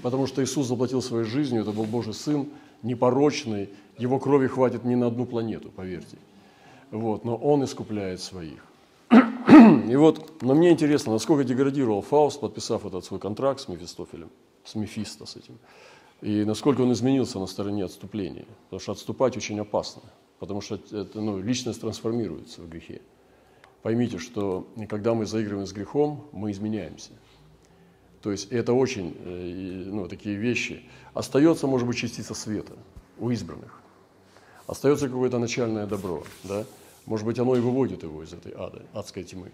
Потому что Иисус заплатил своей жизнью, это был Божий Сын, непорочный, его крови хватит не на одну планету, поверьте. Вот, но Он искупляет своих. И вот, но мне интересно, насколько деградировал Фауст, подписав этот свой контракт с Мефистофелем, с Мефисто с этим, и насколько он изменился на стороне отступления. Потому что отступать очень опасно, потому что это, ну, личность трансформируется в грехе. Поймите, что когда мы заигрываем с грехом, мы изменяемся. То есть это очень, э, ну, такие вещи. Остается, может быть, частица света у избранных. Остается какое-то начальное добро, да? Может быть, оно и выводит его из этой ада, адской тьмы.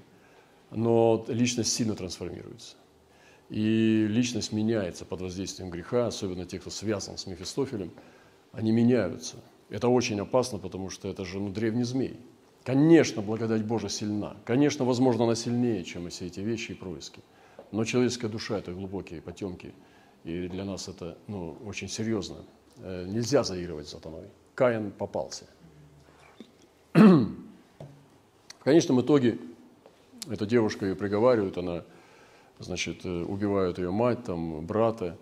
Но личность сильно трансформируется. И личность меняется под воздействием греха, особенно те, кто связан с Мефистофелем, они меняются. Это очень опасно, потому что это же ну, древний змей. Конечно, благодать Божия сильна. Конечно, возможно, она сильнее, чем все эти вещи и происки. Но человеческая душа – это глубокие потемки. И для нас это ну, очень серьезно. Э, нельзя заигрывать с сатаной. Каин попался – в конечном итоге эта девушка ее приговаривают, она, значит, э, убивают ее мать, там, брата.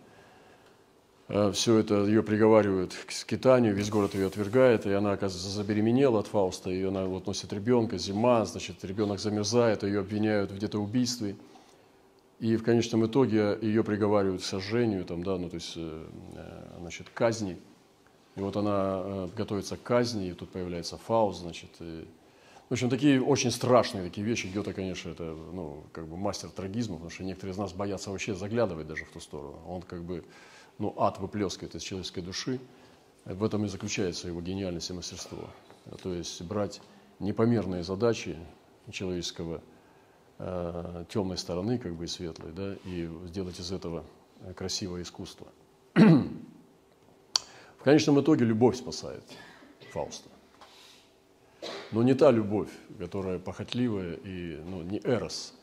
Э, Все это ее приговаривают к скитанию, весь город ее отвергает, и она, оказывается, забеременела от Фауста, и она вот носит ребенка, зима, значит, ребенок замерзает, ее обвиняют в где-то убийстве. И в конечном итоге ее приговаривают к сожжению, там, да, ну, то есть, э, значит, казни. И вот она готовится к казни, и тут появляется Фауст, значит, и в общем, такие очень страшные такие вещи. Гёте, конечно, это ну, как бы мастер трагизма, потому что некоторые из нас боятся вообще заглядывать даже в ту сторону. Он как бы ну, ад выплескивает из человеческой души. В этом и заключается его гениальность и мастерство. То есть брать непомерные задачи человеческого э, темной стороны, как бы и светлой, да, и сделать из этого красивое искусство. В конечном итоге любовь спасает Фауста. Но не та любовь, которая похотливая и ну, не эрос,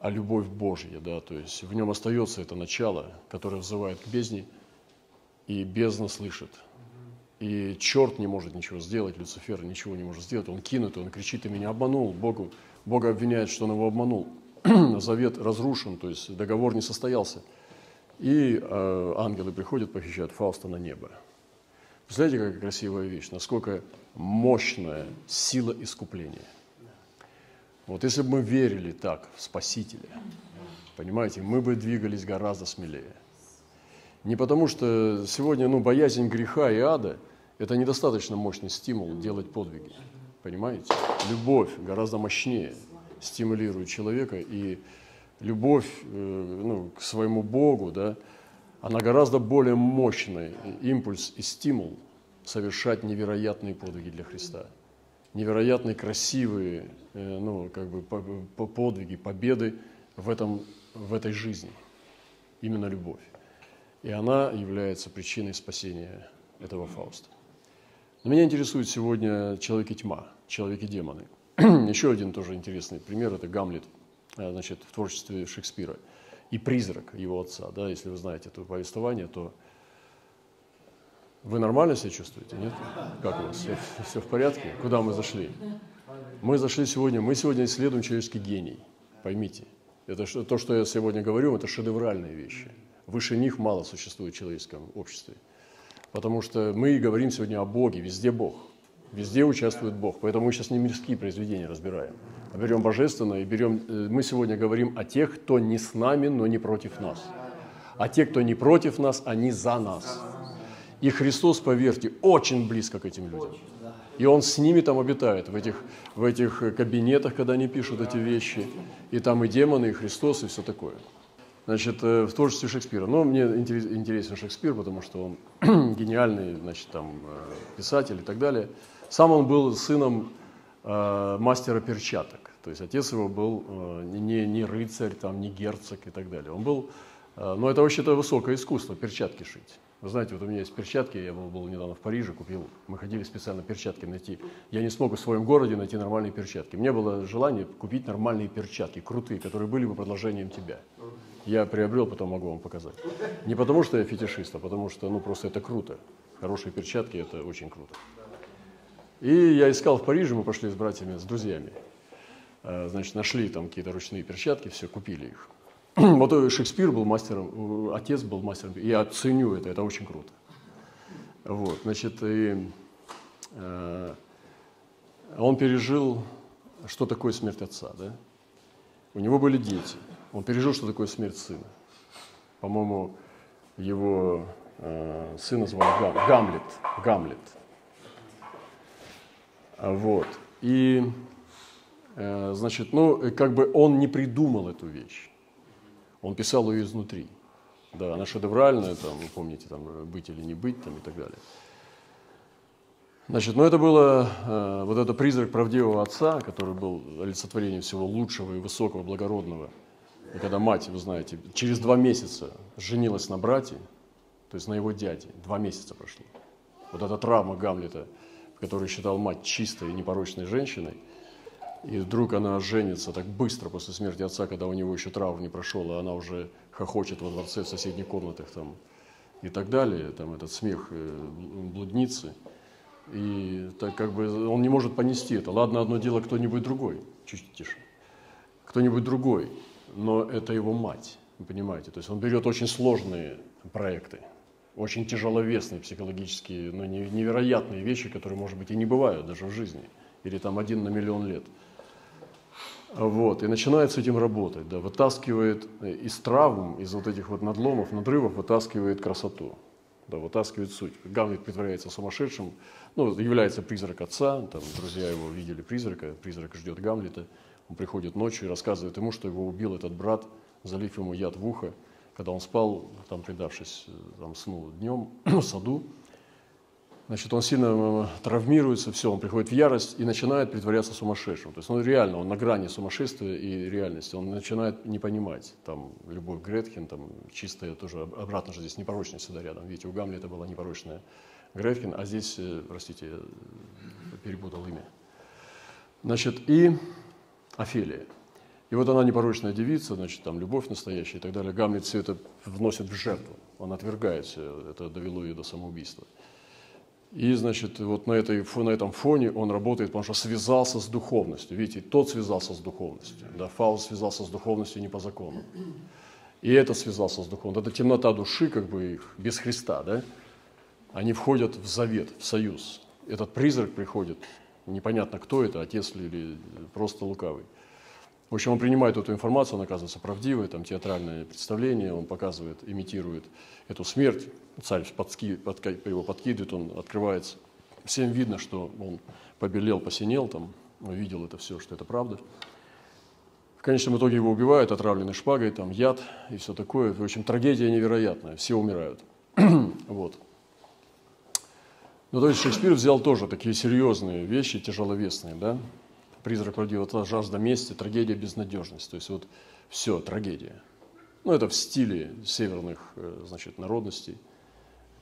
а любовь Божья, да, то есть в нем остается это начало, которое взывает к бездне, и бездна слышит. И черт не может ничего сделать, Люцифер ничего не может сделать, он кинут, он кричит, ты меня обманул, Богу, Бога обвиняет, что он его обманул. Завет разрушен, то есть договор не состоялся. И э, ангелы приходят, похищают Фауста на небо. Представляете, какая красивая вещь, насколько мощная сила искупления. Вот если бы мы верили так в Спасителя, понимаете, мы бы двигались гораздо смелее. Не потому что сегодня ну, боязнь греха и ада – это недостаточно мощный стимул делать подвиги. Понимаете? Любовь гораздо мощнее. стимулирует человека, и любовь э, ну, к своему Богу, да, она гораздо более мощный импульс и стимул совершать невероятные подвиги для Христа. Невероятные, красивые э, ну, как бы, подвиги, победы в, этом, в этой жизни. Именно любовь. И она является причиной спасения этого Фауста. Но меня интересует сегодня человек и тьма, человек и демоны. Еще один тоже интересный пример – это Гамлет э, значит, в творчестве Шекспира и призрак его отца. Да, если вы знаете это повествование, то вы нормально себя чувствуете, нет? Как у вас? Все, все в порядке? Куда мы зашли? Мы зашли сегодня, мы сегодня исследуем человеческий гений. Поймите, это то, что я сегодня говорю, это шедевральные вещи. Выше них мало существует в человеческом обществе. Потому что мы говорим сегодня о Боге, везде Бог. Везде участвует Бог. Поэтому мы сейчас не мирские произведения разбираем, а берем божественное и берем... Э, мы сегодня говорим о тех, кто не с нами, но не против нас. А те, кто не против нас, они за нас. И Христос, поверьте, очень близко к этим людям. И Он с ними там обитает, в этих, в этих кабинетах, когда они пишут эти вещи. И там и демоны, и Христос, и все такое. Значит, э, в творчестве Шекспира. Но мне интересен Шекспир, потому что он гениальный значит, там, э, писатель и так далее. Сам он был сыном э, мастера перчаток. То есть отец его был э, не, не рыцарь, там, не герцог и так далее. Он был, э, но это вообще-то высокое искусство, перчатки шить. Вы знаете, вот у меня есть перчатки, я был, был недавно в Париже, купил, мы ходили специально перчатки найти. Я не смог в своем городе найти нормальные перчатки. Мне было желание купить нормальные перчатки, крутые, которые были бы продолжением тебя. Я приобрел, потом могу вам показать. Не потому, что я фетишист, а потому что, ну, просто это круто. Хорошие перчатки – это очень круто. И я искал в Париже, мы пошли с братьями, с друзьями. А, значит, нашли там какие-то ручные перчатки, все, купили их. Вот Шекспир был мастером, отец был мастером. Я ценю это, это очень круто. Вот, значит, и, э, он пережил, что такое смерть отца, да? У него были дети. Он пережил, что такое смерть сына. По-моему, его э, сына звали Гам, Гамлет. Гамлет. Вот. И, э, значит, ну, как бы он не придумал эту вещь. Он писал ее изнутри. Да, она шедевральная, там, вы помните, там, быть или не быть, там, и так далее. Значит, ну это было э, вот это призрак правдивого отца, который был олицетворением всего лучшего и высокого, благородного. И когда мать, вы знаете, через два месяца женилась на брате, то есть на его дяде, два месяца прошло. Вот эта травма Гамлета, который считал мать чистой и непорочной женщиной – и вдруг она женится так быстро после смерти отца, когда у него еще траур не прошел, а она уже хохочет во дворце в соседних комнатах там, и так далее, там этот смех э, блудницы. И так как бы он не может понести это. Ладно, одно дело кто-нибудь другой, чуть тише, кто-нибудь другой, но это его мать, вы понимаете. То есть он берет очень сложные проекты, очень тяжеловесные психологические, но невероятные вещи, которые, может быть, и не бывают даже в жизни, или там один на миллион лет – вот, и начинает с этим работать, да, вытаскивает из травм, из вот этих вот надломов, надрывов, вытаскивает красоту, да, вытаскивает суть. Гамлет притворяется сумасшедшим, ну, является призрак отца, там, друзья его видели призрака, призрак ждет Гамлета, он приходит ночью и рассказывает ему, что его убил этот брат, залив ему яд в ухо, когда он спал, там, предавшись там, сну днем в саду, значит, он сильно травмируется, все, он приходит в ярость и начинает притворяться сумасшедшим. То есть он реально, он на грани сумасшествия и реальности, он начинает не понимать, там, любовь Гретхен, там, чистая тоже, обратно же здесь непорочность всегда рядом. Видите, у Гамлета была непорочная Гретхен, а здесь, э, простите, я перепутал имя. Значит, и Офелия. И вот она непорочная девица, значит, там любовь настоящая и так далее. Гамлет все это вносит в жертву. Он отвергает все, это довело ее до самоубийства. И, значит, вот на, этой, на этом фоне он работает, потому что связался с духовностью. Видите, тот связался с духовностью. Да, Фауст связался с духовностью не по закону. И это связался с духовностью. Это темнота души, как бы их, без Христа, да? Они входят в завет, в союз. Этот призрак приходит, непонятно кто это, отец или просто лукавый. В общем, он принимает эту информацию, она оказывается правдивой, там театральное представление, он показывает, имитирует эту смерть, царь подски, подка, его подкидывает, он открывается. Всем видно, что он побелел, посинел, там, видел это все, что это правда. конечном итоге его убивают, отравлены шпагой, там яд и все такое. В общем, трагедия невероятная, все умирают. вот. Ну, то есть Шекспир взял тоже такие серьезные вещи, тяжеловесные, да? Призрак родила жажда мести, трагедия, безнадежность. То есть вот все, трагедия. Ну, это в стиле северных, э, значит, народностей.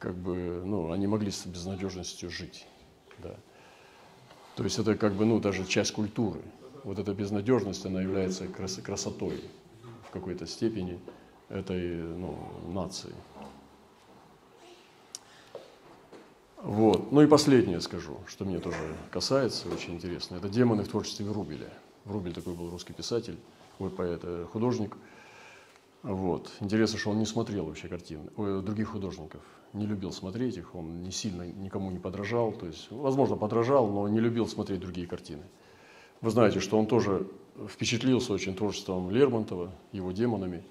Как бы, ну, они могли с безнадежностью жить, да. То есть это как бы, ну, даже часть культуры вот эта безнадежность, она является крас красотой в какой-то степени этой ну, нации. Вот. Ну и последнее скажу, что мне тоже касается, очень интересно. Это демоны в творчестве Врубеля. Врубель такой был русский писатель, ой, поэт, э, художник. Вот. Интересно, что он не смотрел вообще картин других художников, не любил смотреть их, он не сильно никому не подражал, то есть, возможно, подражал, но не любил смотреть другие картины. Вы знаете, что он тоже впечатлился очень творчеством Лермонтова, его демонами,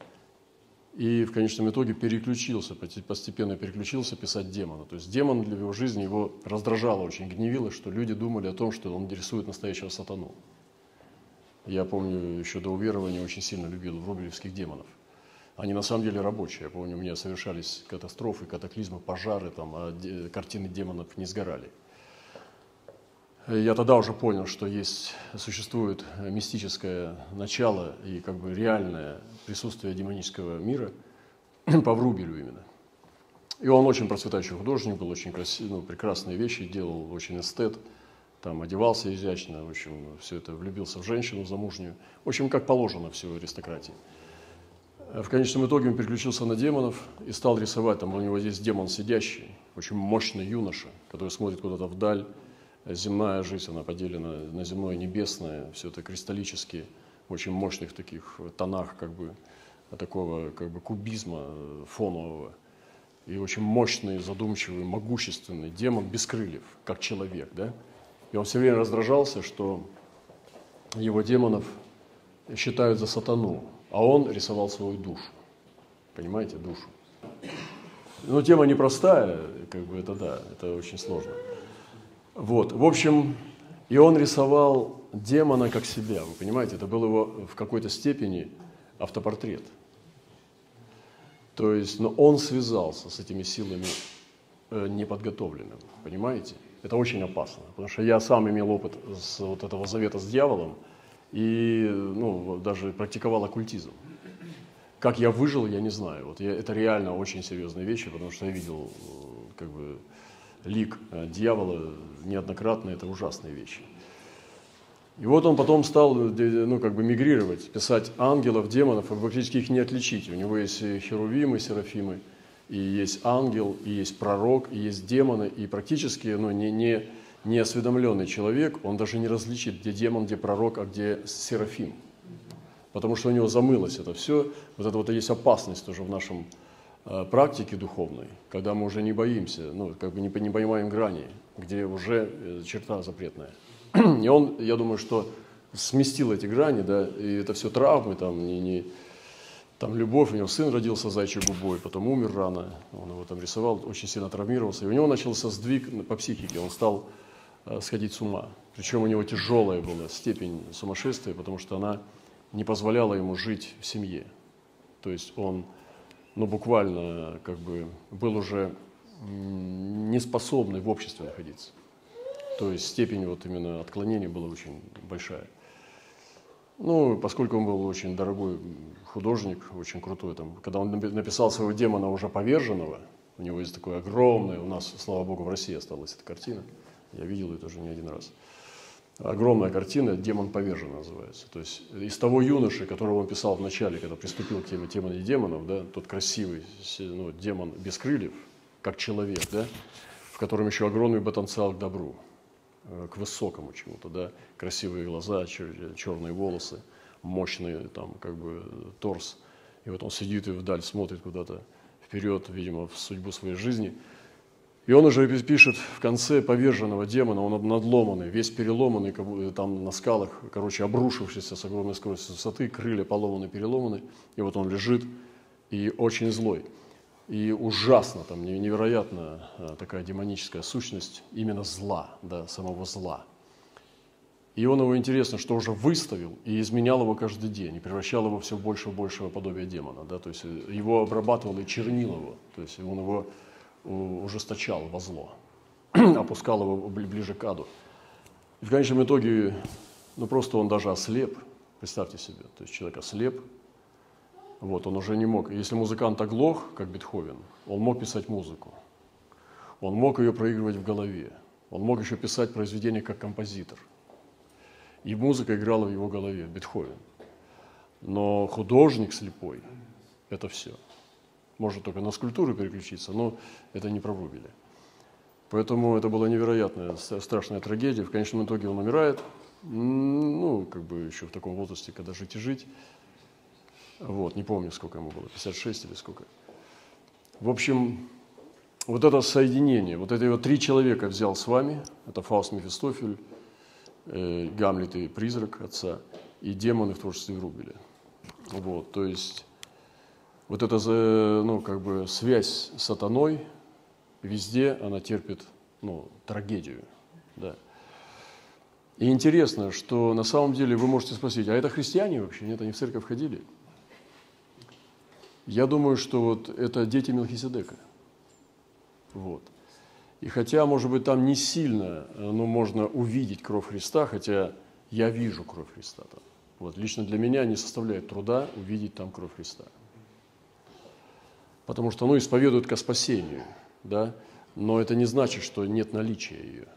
и в конечном итоге переключился, постепенно переключился писать демона. То есть демон для его жизни его раздражало, очень гневило, что люди думали о том, что он рисует настоящего сатану. Я помню, еще до уверования очень сильно любил врубелевских демонов. Они на самом деле рабочие. Я помню, у меня совершались катастрофы, катаклизмы, пожары, там, а картины демонов не сгорали. Я тогда уже понял, что есть, существует мистическое начало и как бы реальное присутствие демонического мира по Врубелю именно. И он очень процветающий художник, был очень красивый, ну, прекрасные вещи делал, очень эстет, там одевался изящно, в общем, все это влюбился в женщину замужнюю. В общем, как положено все аристократии. В конечном итоге он переключился на демонов и стал рисовать. Там у него здесь демон сидящий, очень мощный юноша, который смотрит куда-то вдаль, земная жизнь, она поделена на земное и небесное, все это кристаллически, в очень мощных таких тонах как бы такого как бы кубизма фонового. И очень мощный, задумчивый, могущественный демон без крыльев, как человек, да? И он все время раздражался, что его демонов считают за сатану, а он рисовал свою душу. Понимаете, душу. Но тема непростая, как бы это да, это очень сложно. Вот, в общем, и он рисовал демона как себя, вы понимаете, это был его в какой-то степени автопортрет. То есть, но он связался с этими силами э, неподготовленным, понимаете? Это очень опасно, потому что я сам имел опыт с вот этого завета с дьяволом и ну, даже практиковал оккультизм. Как я выжил, я не знаю. Вот я, это реально очень серьезные вещи, потому что я видел э, как бы лик э, дьявола неоднократно, это ужасные вещи. И вот он потом стал ну, как бы мигрировать, писать ангелов, демонов, и практически их не отличить. У него есть херувимы, серафимы, и есть ангел, и есть пророк, и есть демоны, и практически ну, не, не, не осведомленный человек, он даже не различит, где демон, где пророк, а где серафим. Потому что у него замылось это все. Вот это вот есть опасность тоже в нашем Э, практики духовной, когда мы уже не боимся, ну, как бы не, понимаем грани, где уже э, черта запретная. И он, я думаю, что сместил эти грани, да, и это все травмы, там, не, не, там любовь, у него сын родился зайчей губой, потом умер рано, он его там рисовал, очень сильно травмировался, и у него начался сдвиг по психике, он стал сходить с ума. Причем у него тяжелая была степень сумасшествия, потому что она не позволяла ему жить в семье. То есть он ну, буквально как бы был уже неспособный в обществе находиться. То есть степень вот именно отклонения была очень большая. Ну, поскольку он был очень дорогой художник, очень крутой, там, когда он написал своего демона уже поверженного, у него есть такое огромное, у нас, слава богу, в России осталась эта картина, я видел ее тоже не один раз – огромная картина «Демон повержен» называется. То есть из того юноши, которого он писал в начале, когда приступил к теме демона и демонов, да, тот красивый ну, демон без крыльев, как человек, да, в котором еще огромный потенциал к добру, э, к высокому чему-то, да, красивые глаза, черные волосы, мощный там как бы торс. И вот он сидит и вдаль смотрит куда-то вперед, видимо, в судьбу своей жизни – и он уже пишет в конце поверженного демона, он надломанный, весь переломанный, там на скалах, короче, обрушившийся с огромной скоростью высоты, крылья поломаны, переломаны, и вот он лежит и очень злой. И ужасно, там невероятно а, такая демоническая сущность именно зла, да, самого зла. И он его, интересно, что уже выставил и изменял его каждый день, и превращал его все в больше и большего подобия демона. Да? То есть его обрабатывал и чернил его, то есть он его ужесточал во зло, опускал его ближе к аду. И в конечном итоге, ну просто он даже ослеп, представьте себе, то есть человек ослеп, вот, он уже не мог. Если музыкант оглох, как Бетховен, он мог писать музыку, он мог ее проигрывать в голове, он мог еще писать произведения как композитор. И музыка играла в его голове, Бетховен. Но художник слепой – это все. Может только на скульптуру переключиться, но это не про Врубеля. Поэтому это была невероятная, страшная трагедия. В конечном итоге он умирает, ну, как бы еще в таком возрасте, когда жить и жить. Вот, не помню, сколько ему было, 56 или сколько. В общем, вот это соединение, вот это его три человека взял с вами, это Фауст Мефистофель, э, Гамлет и призрак отца, и демоны в творчестве Врубеля. Вот, то есть вот эта, ну, как бы связь с сатаной, везде она терпит, ну, трагедию, да. И интересно, что на самом деле вы можете спросить, а это христиане вообще? Нет, они в церковь ходили? Я думаю, что вот это дети Мелхиседека. Вот. И хотя, может быть, там не сильно ну, можно увидеть кровь Христа, хотя я вижу кровь Христа там. Вот, лично для меня не составляет труда увидеть там кровь Христа. Потому что оно исповедует ко спасению, да? но это не значит, что нет наличия ее.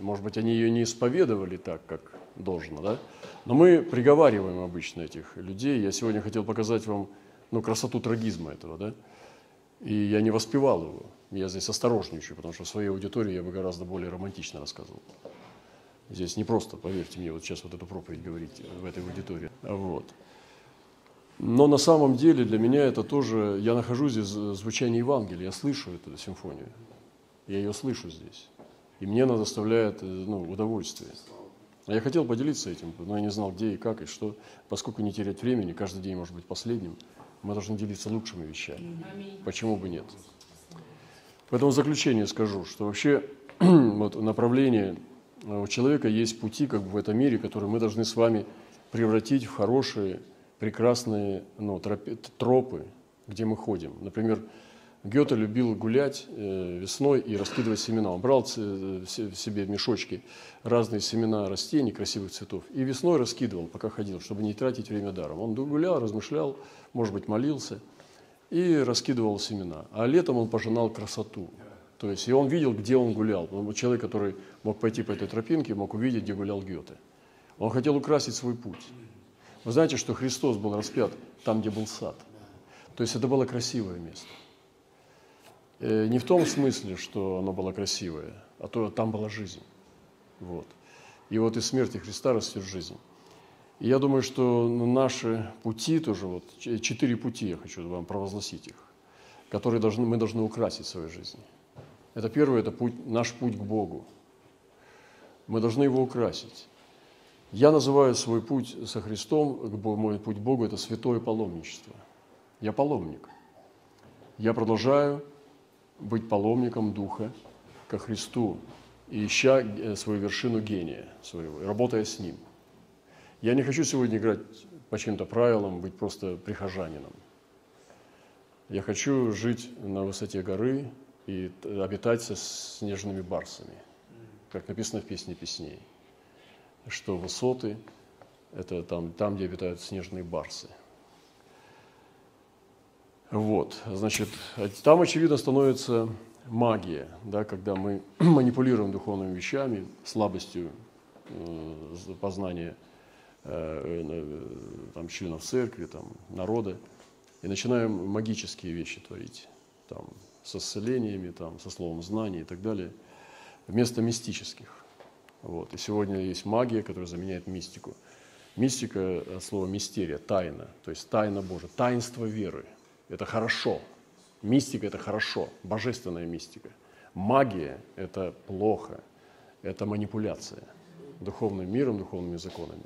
Может быть, они ее не исповедовали так, как должно, да? но мы приговариваем обычно этих людей. Я сегодня хотел показать вам ну, красоту трагизма этого, да? И я не воспевал его. Я здесь осторожничаю, потому что в своей аудитории я бы гораздо более романтично рассказывал. Здесь не просто, поверьте мне, вот сейчас вот эту проповедь говорить в этой аудитории. Вот. Но на самом деле для меня это тоже, я нахожу здесь звучание Евангелия, я слышу эту симфонию, я ее слышу здесь. И мне она доставляет ну, удовольствие. А я хотел поделиться этим, но я не знал, где и как, и что. Поскольку не терять времени, каждый день может быть последним, мы должны делиться лучшими вещами. Почему бы нет? Поэтому в заключение скажу, что вообще вот направление у человека есть пути как бы в этом мире, которые мы должны с вами превратить в хорошие, прекрасные ну, тропы, где мы ходим. Например, Гёте любил гулять э, весной и раскидывать семена. Он брал э, себе в мешочки разные семена растений, красивых цветов, и весной раскидывал, пока ходил, чтобы не тратить время даром. Он гулял, размышлял, может быть, молился и раскидывал семена. А летом он пожинал красоту. То есть, и он видел, где он гулял. Человек, который мог пойти по этой тропинке, мог увидеть, где гулял Гёте. Он хотел украсить свой путь. Вы знаете, что Христос был распят там, где был сад. То есть это было красивое место. Э, не в том смысле, что оно было красивое, а то там была жизнь. Вот. И вот из смерти Христа растет жизнь. И я думаю, что наши пути тоже, вот четыре пути я хочу вам провозгласить их, которые должны, мы должны украсить в своей жизни. Это первое, это путь, наш путь к Богу. Мы должны его украсить. Я называю свой путь со Христом, мой путь к Богу – это святое паломничество. Я паломник. Я продолжаю быть паломником Духа ко Христу, и ища э, свою вершину гения своего, работая с Ним. Я не хочу сегодня играть по чьим-то правилам, быть просто прихожанином. Я хочу жить на высоте горы и обитать со снежными барсами, как написано в песне песней, что высоты – это там, там, где обитают снежные барсы. Вот, значит, там, очевидно, становится магия, да, когда мы манипулируем духовными вещами, слабостью э, познания э, э, там, членов церкви, там, народа, и начинаем магические вещи творить, там, со исцелениями, там, со словом знания и так далее, вместо мистических. Вот. И сегодня есть магия, которая заменяет мистику. Мистика от слова мистерия, тайна, то есть тайна Божия, таинство веры. Это хорошо, Мистика – это хорошо, божественная мистика. Магия – это плохо, это манипуляция духовным миром, духовными законами.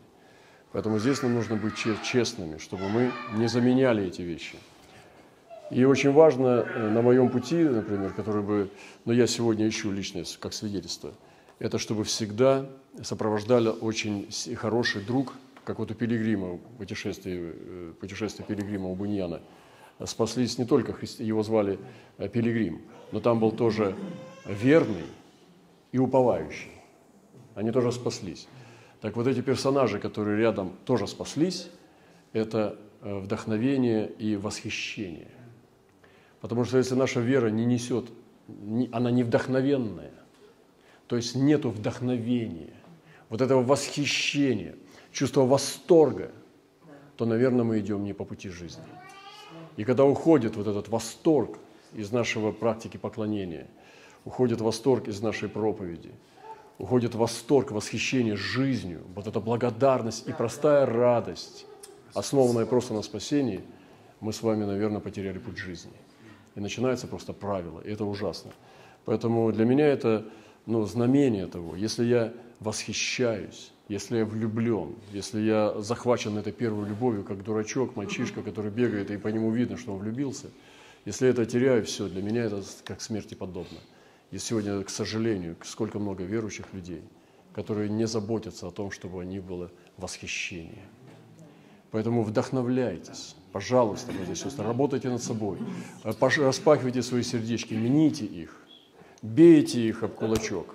Поэтому здесь нам нужно быть честными, чтобы мы не заменяли эти вещи. И очень важно э, на моем пути, например, который бы, но я сегодня ищу личность как свидетельство, это чтобы всегда сопровождали очень хороший друг, как вот у пилигрима, путешествие, э, путешествие пилигрима у Буньяна. Спаслись не только, христи... его звали э, Пилигрим, но там был тоже верный и уповающий. Они тоже спаслись. Так вот эти персонажи, которые рядом тоже спаслись, это э, вдохновение и восхищение. Потому что если наша вера не несет, она не вдохновенная, то есть нету вдохновения, вот этого восхищения, чувства восторга, то, наверное, мы идем не по пути жизни. И когда уходит вот этот восторг из нашего практики поклонения, уходит восторг из нашей проповеди, уходит восторг, восхищение жизнью, вот эта благодарность и простая радость, основанная просто на спасении, мы с вами, наверное, потеряли путь жизни. И начинается просто правило, и это ужасно. Поэтому для меня это ну, знамение того, если я восхищаюсь, если я влюблен, если я захвачен этой первой любовью, как дурачок, мальчишка, который бегает, и по нему видно, что он влюбился, если я это теряю, все, для меня это как смерти подобно. И сегодня, к сожалению, сколько много верующих людей, которые не заботятся о том, чтобы они было восхищение. Поэтому вдохновляйтесь, пожалуйста, братья и сестры, работайте над собой, распахивайте свои сердечки, мените их, бейте их об кулачок.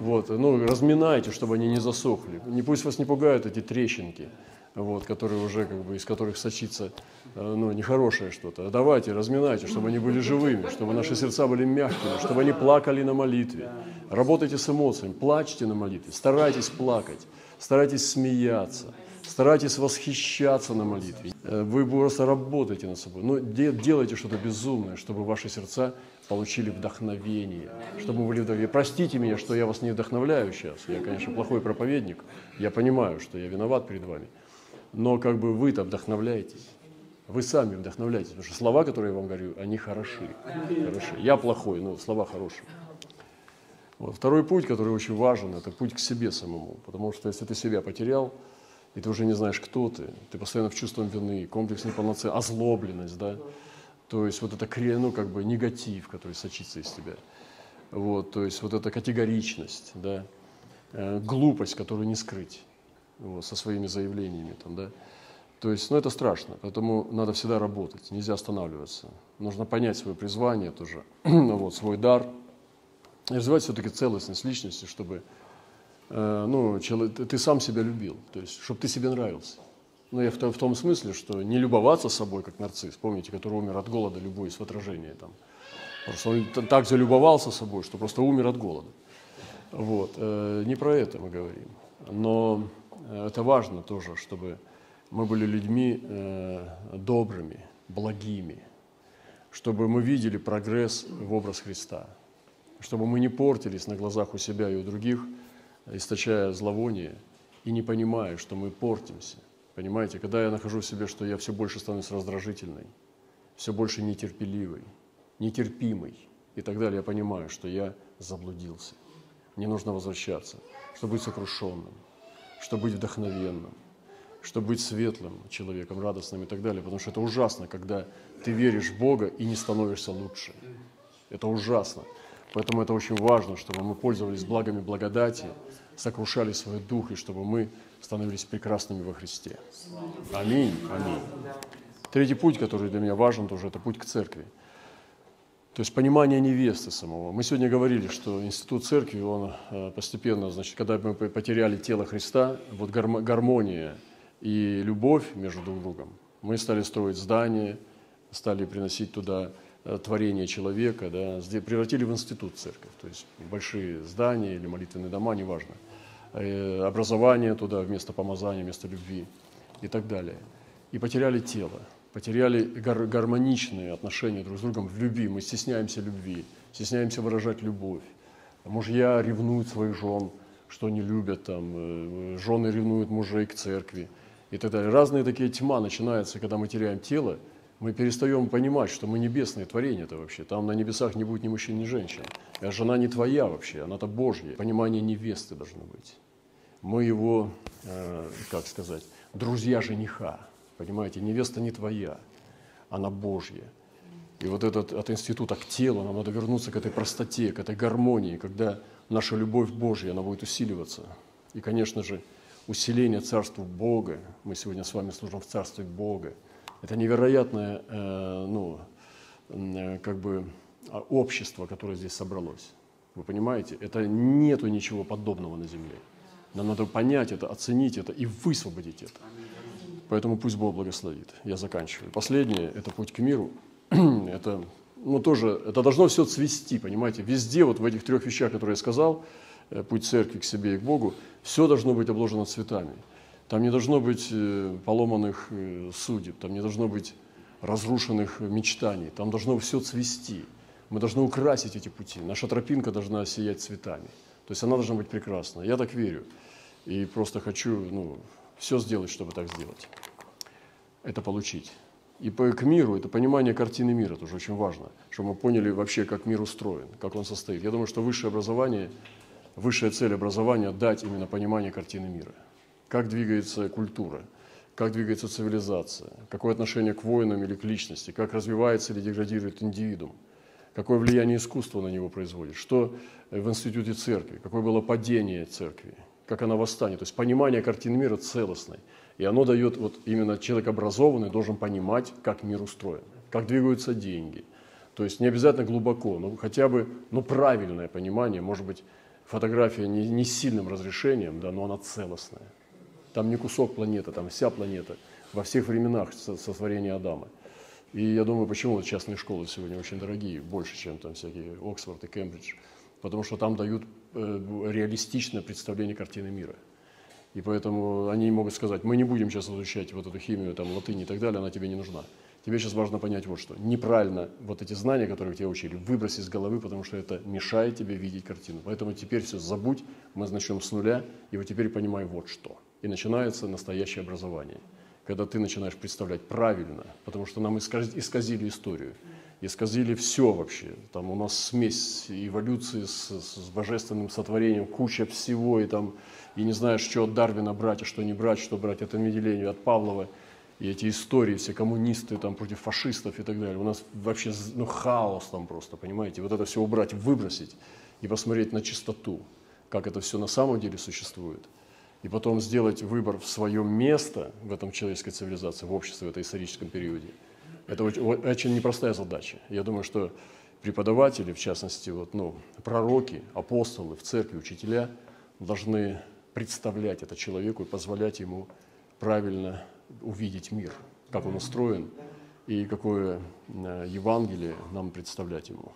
Вот, ну, разминайте, чтобы они не засохли. Не, пусть вас не пугают эти трещинки, вот, которые уже, как бы, из которых сочится э, ну, нехорошее что-то. Давайте, разминайте, чтобы они были живыми, чтобы наши сердца были мягкими, чтобы они плакали на молитве. Работайте с эмоциями, плачьте на молитве, старайтесь плакать, старайтесь смеяться, старайтесь восхищаться на молитве. Э, вы просто работаете над собой. Но ну, делайте что-то безумное, чтобы ваши сердца получили вдохновение, чтобы были вдохновлены. Простите меня, что я вас не вдохновляю сейчас. Я, конечно, плохой проповедник. Я понимаю, что я виноват перед вами. Но как бы вы-то вдохновляетесь. Вы сами вдохновляетесь, потому что слова, которые я вам говорю, они хороши. хороши. Я плохой, но слова хорошие. Вот. Второй путь, который очень важен, это путь к себе самому. Потому что если ты себя потерял, и ты уже не знаешь, кто ты, ты постоянно в чувстве вины, комплекс неполноценности, озлобленность, да, то есть вот это ну, как бы негатив, который сочится из тебя. Вот, то есть вот эта категоричность, да, э, глупость, которую не скрыть вот, со своими заявлениями. Там, да. То есть, ну, это страшно, поэтому надо всегда работать, нельзя останавливаться. Нужно понять свое призвание тоже, вот, свой дар, и развивать все-таки целостность личности, чтобы э, ну, человек, ты сам себя любил, то есть, чтобы ты себе нравился. Ну, я в в том смысле, что не любоваться собой, как нарцисс, помните, который умер от голода, любуясь в отражении там. Просто он так залюбовался собой, что просто умер от голода. Вот. Э, не про это мы говорим. Но э, это важно тоже, чтобы мы были людьми э, добрыми, благими, чтобы мы видели прогресс в образ Христа, чтобы мы не портились на глазах у себя и у других, источая зловоние и не понимая, что мы портимся Понимаете, когда я нахожу в себе, что я все больше становлюсь раздражительной, все больше нетерпеливой, нетерпимой и так далее, я понимаю, что я заблудился. Мне нужно возвращаться, чтобы быть сокрушенным, чтобы быть вдохновенным, чтобы быть светлым человеком, радостным и так далее. Потому что это ужасно, когда ты веришь в Бога и не становишься лучше. Это ужасно. Поэтому это очень важно, чтобы мы пользовались благами благодати, сокрушали свой дух, и чтобы мы становились прекрасными во Христе. Аминь. Аминь. Третий путь, который для меня важен тоже, это путь к церкви. То есть понимание невесты самого. Мы сегодня говорили, что институт церкви, он э, постепенно, значит, когда мы потеряли тело Христа, вот гармония и любовь между друг другом, мы стали строить здания, стали приносить туда э, творение человека, да, превратили в институт церковь, то есть большие здания или молитвенные дома, неважно – образование туда вместо помазания, вместо любви и так далее. И потеряли тело, потеряли гар- гармоничные отношения друг с другом в любви. Мы стесняемся любви, стесняемся выражать любовь. Мужья ревнуют своих жен, что не любят, там, э, жены ревнуют мужей к церкви и так далее. Разные такие тьма начинаются, когда мы теряем тело, мы перестаем понимать, что мы небесные творения это вообще. Там на небесах не будет ни мужчин, ни женщин. А жена не твоя вообще, она-то Божья. Понимание невесты должно быть. Мы его, э, как сказать, друзья жениха. Понимаете, невеста не твоя, она Божья. И вот этот от института к телу нам надо вернуться к этой простоте, к этой гармонии, когда наша любовь Божья, она будет усиливаться. И, конечно же, усиление Царства Бога, мы сегодня с вами служим в Царстве Бога, это невероятное, э, ну, э, как бы а, общество, которое здесь собралось. Вы понимаете? Это нету ничего подобного на земле. Нам надо понять это, оценить это и высвободить это. Поэтому пусть Бог благословит. Я заканчиваю. Последнее – это путь к миру. это, ну, тоже, это должно все цвести, понимаете? Везде, вот в этих трех вещах, которые я сказал, э, путь церкви к себе и к Богу, все должно быть обложено цветами. Там не должно быть э, поломанных э, судеб, там не должно быть разрушенных мечтаний, там должно все цвести. Мы должны украсить эти пути. Наша тропинка должна сиять цветами. То есть она должна быть прекрасна. Я так верю. И просто хочу ну, все сделать, чтобы так сделать. Это получить. И по, к миру, это понимание картины мира тоже очень важно, чтобы мы поняли вообще, как мир устроен, как он состоит. Я думаю, что высшее образование, высшая цель образования – дать именно понимание картины мира. Как двигается культура, как двигается цивилизация, какое отношение к воинам или к личности, как развивается или деградирует индивидуум – какое влияние искусство на него производит, что в институте церкви, какое было падение церкви, как она восстанет. То есть понимание картины мира целостной. И оно дает, вот именно человек образованный должен понимать, как мир устроен, как двигаются деньги. То есть не обязательно глубоко, но хотя бы ну, правильное понимание, может быть, фотография не, не сильным разрешением, да, но она целостная. Там не кусок планеты, там вся планета во всех временах сотворения Адама. И я думаю, почему частные школы сегодня очень дорогие, больше, чем там всякие Оксфорд и Кембридж. Потому что там дают э, реалистичное представление картины мира. И поэтому они могут сказать, мы не будем сейчас изучать вот эту химию, там, латынь и так далее, она тебе не нужна. Тебе сейчас важно понять вот что. Неправильно вот эти знания, которые тебя учили, выбрось из головы, потому что это мешает тебе видеть картину. Поэтому теперь все забудь, мы начнем с нуля, и вот теперь понимай вот что. И начинается настоящее образование когда ты начинаешь представлять правильно, потому что нам исказили историю, исказили все вообще. Там у нас смесь эволюции с, с божественным сотворением, куча всего, и там, и не знаешь, что от Дарвина брать, а что не брать, что брать от Менделеева, от Павлова, и эти истории, все коммунисты там против фашистов и так далее. У нас вообще ну, хаос там просто, понимаете? Вот это все убрать, выбросить и посмотреть на чистоту, как это все на самом деле существует – и потом сделать выбор в свое место в этом человеческой цивилизации, в обществе в этом историческом периоде, это очень, очень непростая задача. Я думаю, что преподаватели, в частности, вот, ну, пророки, апостолы в церкви, учителя, должны представлять это человеку и позволять ему правильно увидеть мир, как он устроен и какое э, Евангелие нам представлять ему.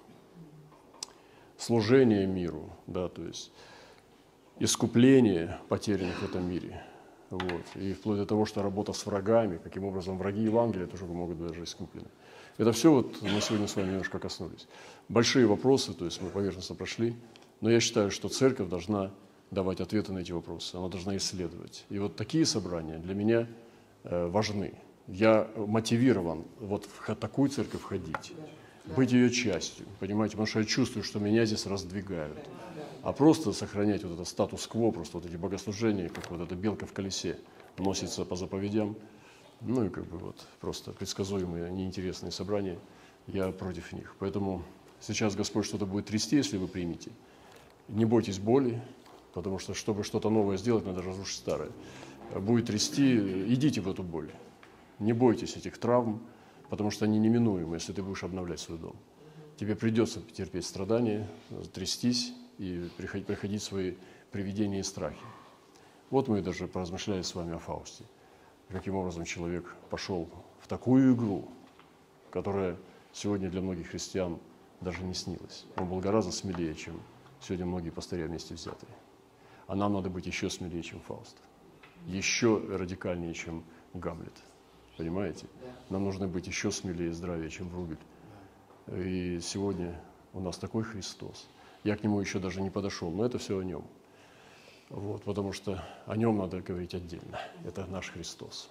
Служение миру, да, то есть искупление потерянных в этом мире. Вот. И вплоть до того, что работа с врагами, каким образом враги Евангелия тоже могут быть даже искуплены. Это все вот мы сегодня с вами немножко коснулись. Большие вопросы, то есть мы поверхностно прошли, но я считаю, что церковь должна давать ответы на эти вопросы, она должна исследовать. И вот такие собрания для меня э, важны. Я мотивирован вот в такую церковь входить, быть ее частью, понимаете, потому что я чувствую, что меня здесь раздвигают а просто сохранять вот этот статус-кво, просто вот эти богослужения, как вот эта белка в колесе носится по заповедям, ну и как бы вот просто предсказуемые, неинтересные собрания, я против них. Поэтому сейчас Господь что-то будет трясти, если вы примете. Не бойтесь боли, потому что, чтобы что-то новое сделать, надо разрушить старое. Будет трясти, идите в эту боль. Не бойтесь этих травм, потому что они неминуемы, если ты будешь обновлять свой дом. Тебе придется терпеть страдания, трястись, и приходить свои привидения и страхи. Вот мы даже поразмышляли с вами о Фаусте. Каким образом человек пошел в такую игру, которая сегодня для многих христиан даже не снилась. Он был гораздо смелее, чем сегодня многие пастыря вместе взятые. А нам надо быть еще смелее, чем Фауст. Еще радикальнее, чем Гамлет. Понимаете? Нам нужно быть еще смелее и здравее, чем Вругель. И сегодня у нас такой Христос – я к нему еще даже не подошел, но это все о нем. Вот, потому что о нем надо говорить отдельно. Это наш Христос.